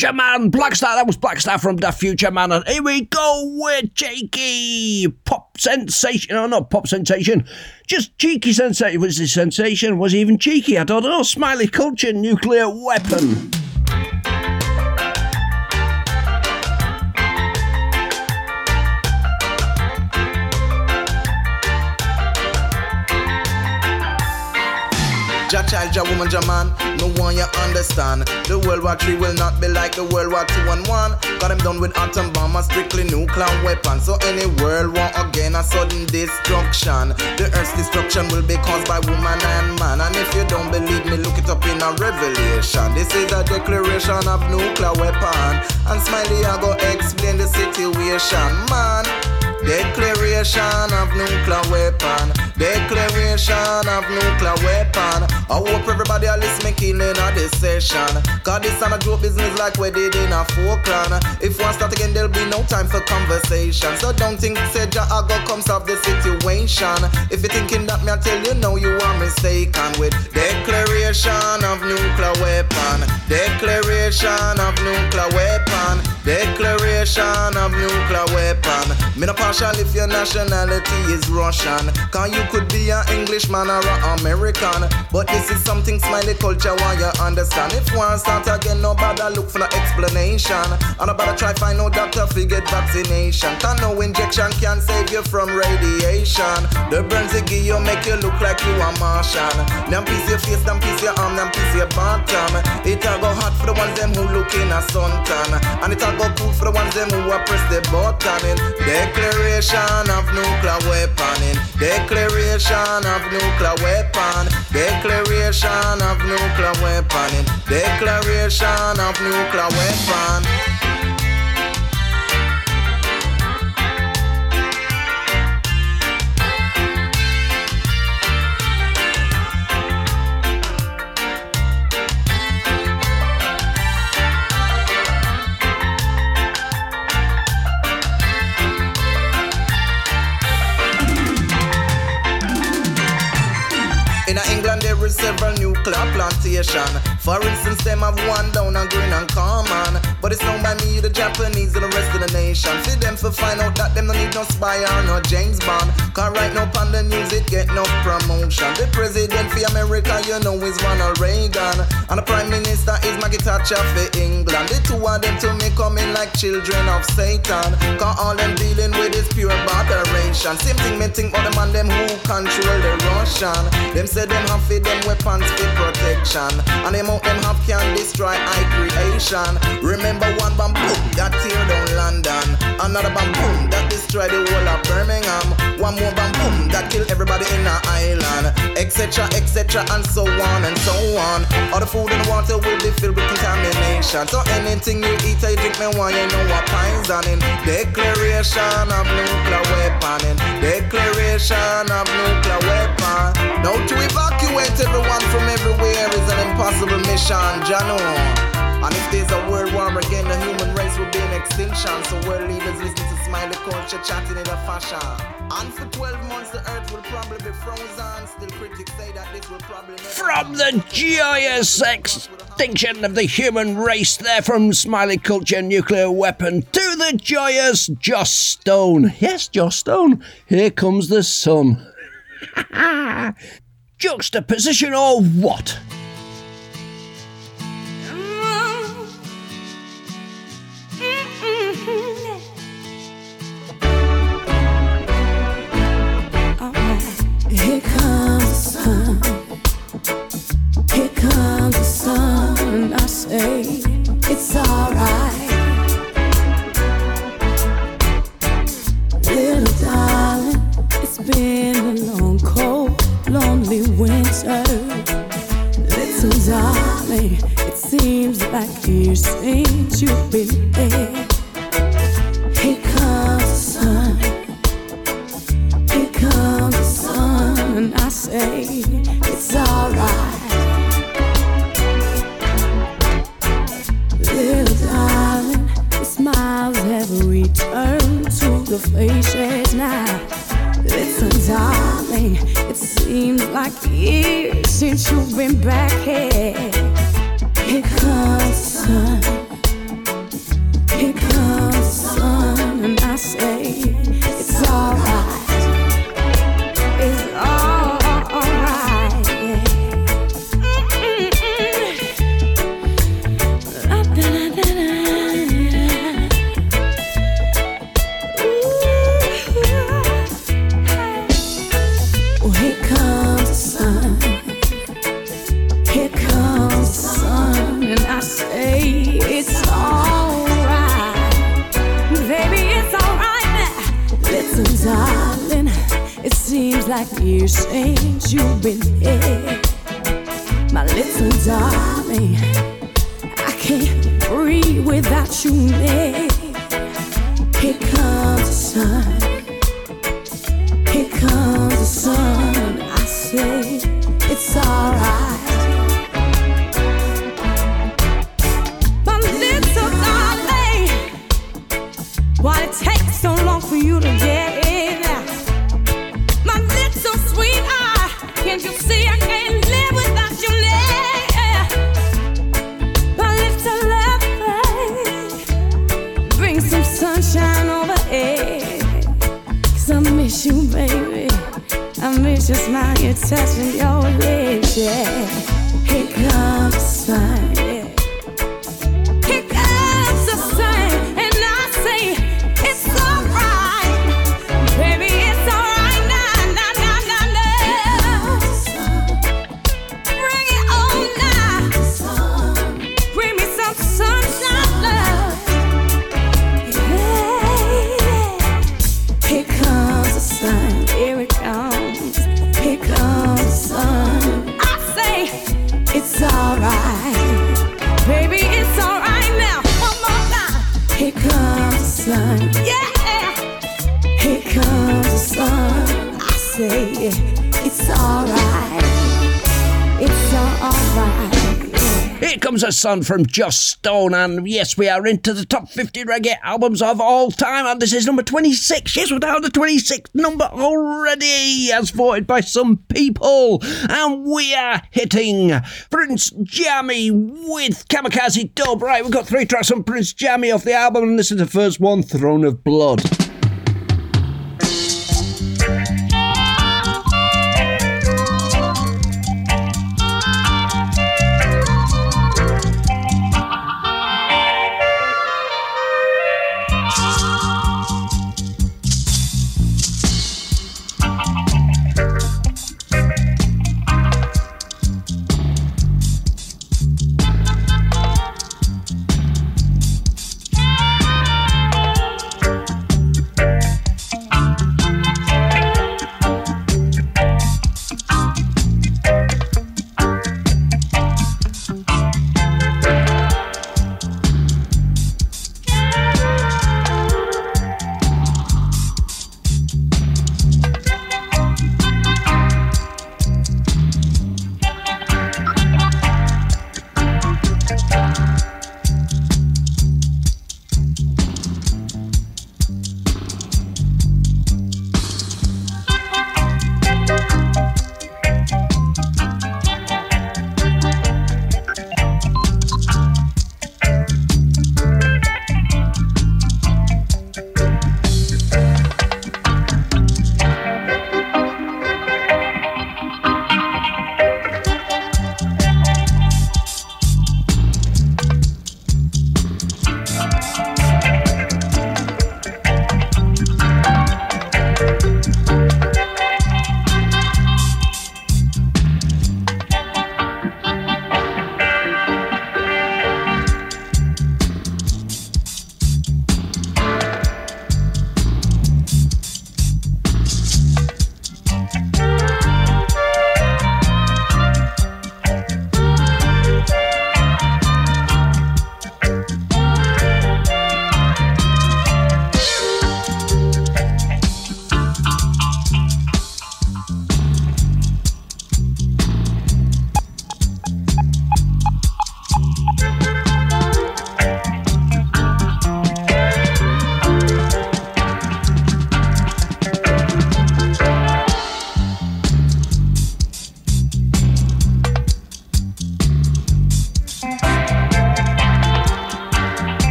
Future Man, Black Star. That was Blackstar from The Future Man. And here we go with Cheeky Pop Sensation. Oh, not Pop Sensation. Just Cheeky Sensation. Was the sensation? Was he even cheeky? I don't know. Smiley Culture Nuclear Weapon. Ja child, ja woman, ja man, no one you understand. The World War III will not be like the World War II and one. Got them done with atom bomb and strictly nuclear weapon. So any world war again, a sudden destruction. The earth's destruction will be caused by woman and man. And if you don't believe me, look it up in a revelation. This is a declaration of nuclear weapon. And Smiley, I go explain the situation, man. Declaration of nuclear weapon. Declaration of nuclear weapon. I hope everybody are listening in on this session. Cause this on a joke business like we did in a Falkland. If one start again, there'll be no time for conversation. So don't think say Ja I go come solve the situation. If you're thinking that me I tell you no, you are mistaken with declaration of nuclear weapon. Declaration of nuclear weapon. Declaration of nuclear weapon. Me no partial if your nationality is Russian. Cause you could be an Englishman or an American. But this is something smiley culture why you understand. If one start again, nobody look for no explanation. And nobody try find out doctor fi get vaccination. Cause no injection can save you from radiation. The burns they give you make you look like you a Martian. Them piece your face, them piece your arm, them piece your bottom. It a go hot for the ones them who look in a suntan. And it cool for the ones them who press the button in. Declaration of nuclear weapon in. Declaration of nuclear weapon. Declaration of nuclear weapon in. Declaration of nuclear weapon. Nuclear plantation. For instance, them have one down on Greenham Common. But it's known by me, the Japanese and the rest of the nation. For them for find out that them no need no spy or no James Bond. Cause right now on the news it get no promotion. The president for America, you know, is Ronald Reagan. And the prime minister is Maggie Thatcher for England. The two of them to me coming like children of Satan. Cause all them dealing with is pure moderation. Same thing me think about them and them who control the Russian. Them say them have for them weapons for protection. And them out them have can destroy high creation. Remember one bomb boom that tear down London. Another bomb boom that destroy the whole of Birmingham. One more bomb boom that kill everybody in the island. Etc. Etc. and so on and so on. All the food and water will be filled with contamination. So anything you eat or you drink, me want you know what poison in. Declaration of nuclear weapon in. Declaration of nuclear weapon. Now to evacuate everyone from everywhere is an impossible mission, Jano. And if there's a world war again, the human race will be in extinction. So world leaders listen to smiley culture chatting in a fashion. And for 12 months, the earth will probably be frozen. Still, critics say that this will probably From the joyous extinction of the human race, there from Smiley Culture Nuclear Weapon to the joyous Joss Stone. Yes, Joss Stone, here comes the sun. <laughs> Juxtaposition or what? Sun. I say it's alright. Little darling, it's been a long, cold, lonely winter. Little darling, it seems like years since you've been there. Here comes the sun. Here comes the sun, I say it's alright. Have to the faces now. Listen, darling, it seems like years since you've been back here. Here comes sun. Here comes sun, and I say it's alright. Like years since you've been here. My little darling, I can't breathe without you near. Here comes the sun. Son from Joss Stone, and yes, we are into the top 50 reggae albums of all time, and this is number 26. Yes, we're down to 26th number already, as voted by some people, and we are hitting Prince Jammy with Kamikaze Dub. Right, we've got three tracks from Prince Jammy off the album, and this is the first one, Throne of Blood.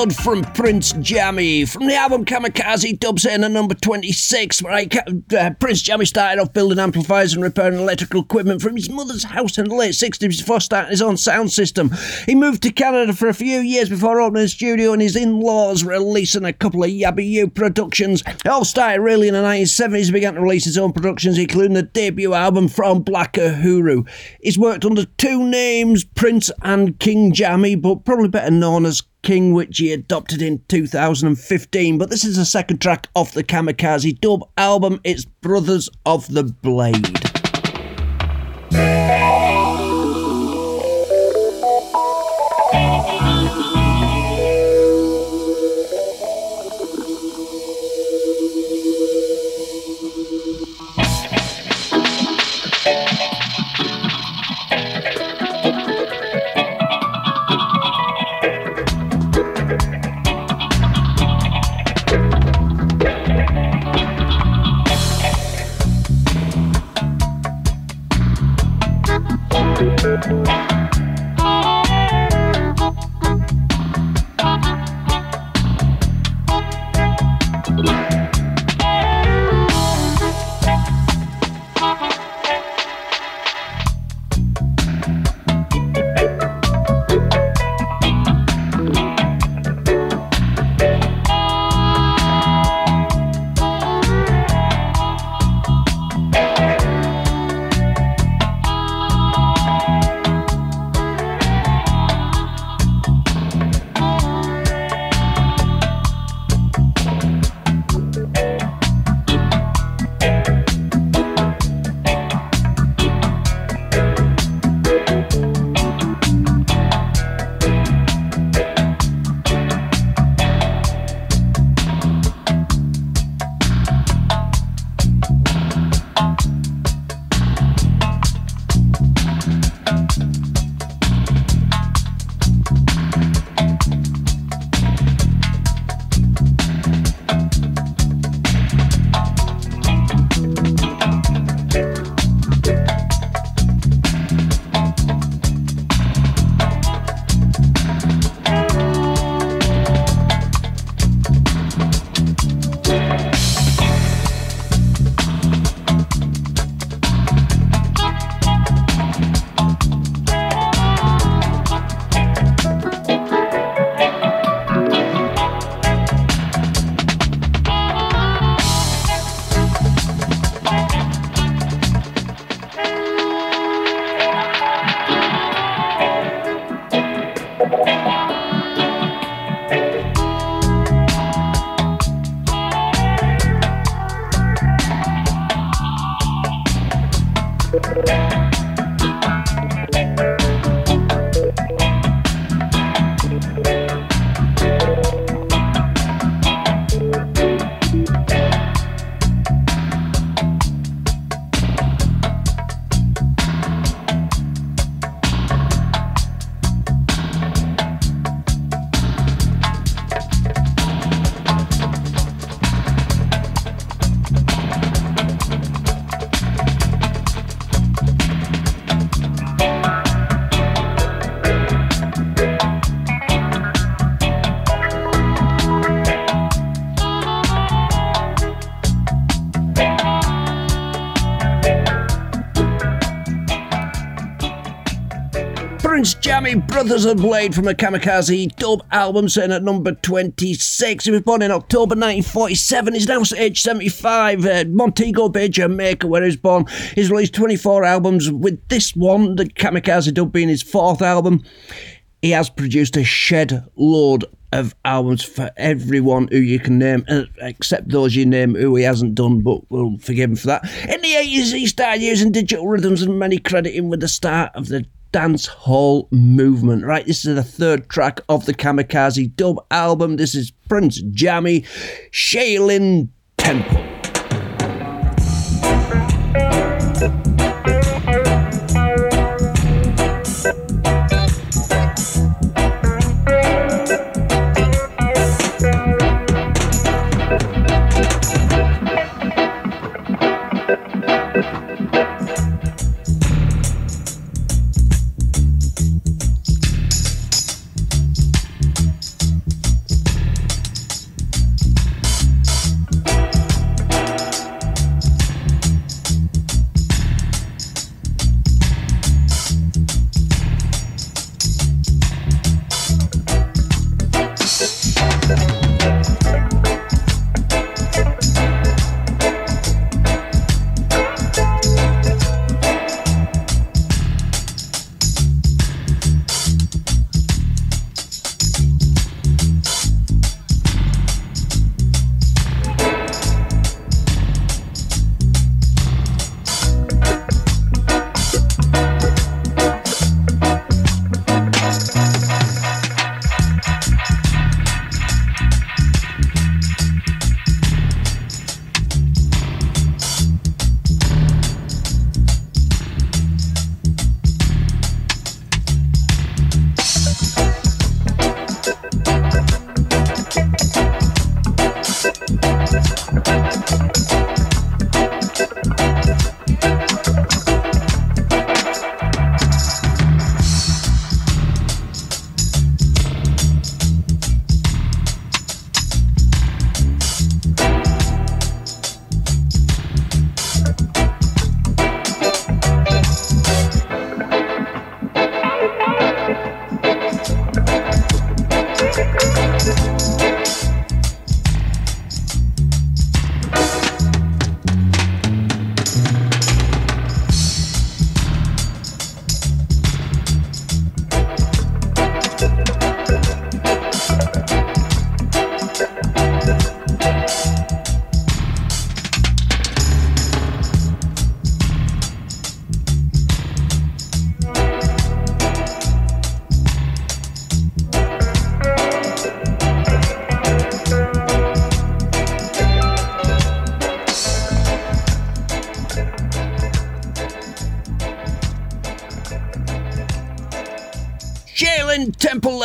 Blood from Prince Jammy from the album Kamikaze Dubs in at number 26. Right, uh, Prince Jammy started off building amplifiers and repairing electrical equipment from his mother's house in the late 60s before starting his own sound system. He moved to Canada for a few years before opening a studio and his in laws releasing a couple of Yabby U productions. It all started really in the 1970s. He began to release his own productions, including the debut album from Black Uhuru. He's worked under two names, Prince and King Jammy, but probably better known as King, which he adopted in 2015. But this is the second track off the Kamikaze dub album. It's Brothers of the Blade. Prince Brothers of Blade from the Kamikaze dub album, sitting at number 26. He was born in October 1947. He's now age 75. Uh, Montego Bay, Jamaica, where he was born. He's released 24 albums, with this one, the Kamikaze dub, being his fourth album. He has produced a shed load of albums for everyone who you can name, uh, except those you name who he hasn't done, but we'll forgive him for that. In the 80s, he started using digital rhythms and many credit him with the start of the dance hall movement. Right, this is the third track of the Kamikaze dub album. This is Prince Jammy, Shaolin Temple.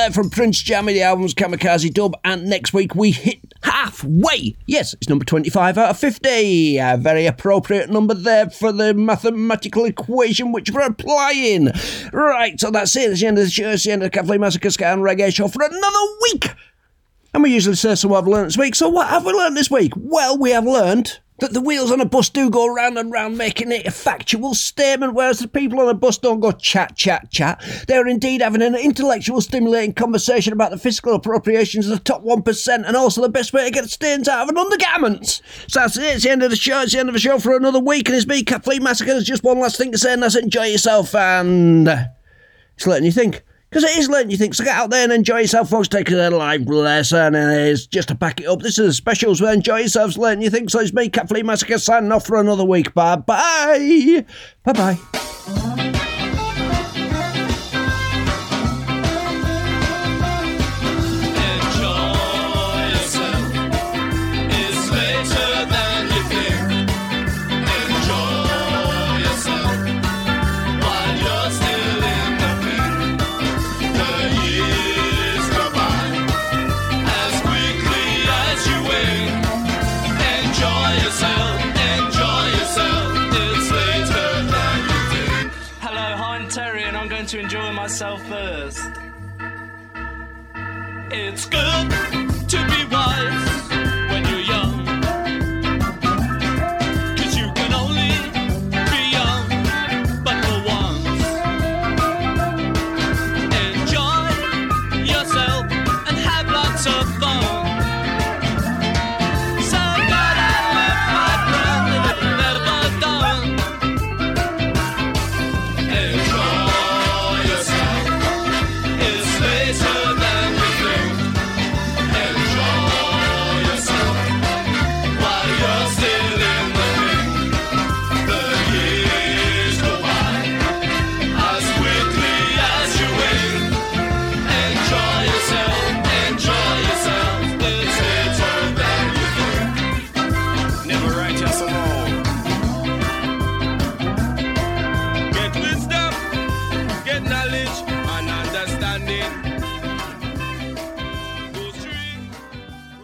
There from Prince Jammy, the album's Kamikaze Dub, and next week we hit halfway. Yes, it's number 25 out of 50. A very appropriate number there for the mathematical equation which we're applying. Right, so that's it. It's the end of the show. It's the end of the Cat Flea Massacre Ska and Reggae show for another week. And we usually say, so what have we learned this week? So what have we learned this week? Well, we have learned that the wheels on a bus do go round and round, making it a factual statement, whereas the people on a bus don't go chat, chat, chat. They're indeed having an intellectual, stimulating conversation about the fiscal appropriations of the top 1% and also the best way to get stains out of an undergarment. So that's it. It's the end of the show. It's the end of the show for another week, and it's me, Cat Flea Massacre. There's just one last thing to say, and that's enjoy yourself, and it's letting you think. Because it is letting you think. So get out there and enjoy yourself, folks. Take a live lesson. And it's just to pack it up. This is a specials where enjoy yourselves, letting you think. So it's me, Cat Flea Massacre, signing off for another week. Bye bye. Bye bye. Myself first. It's good.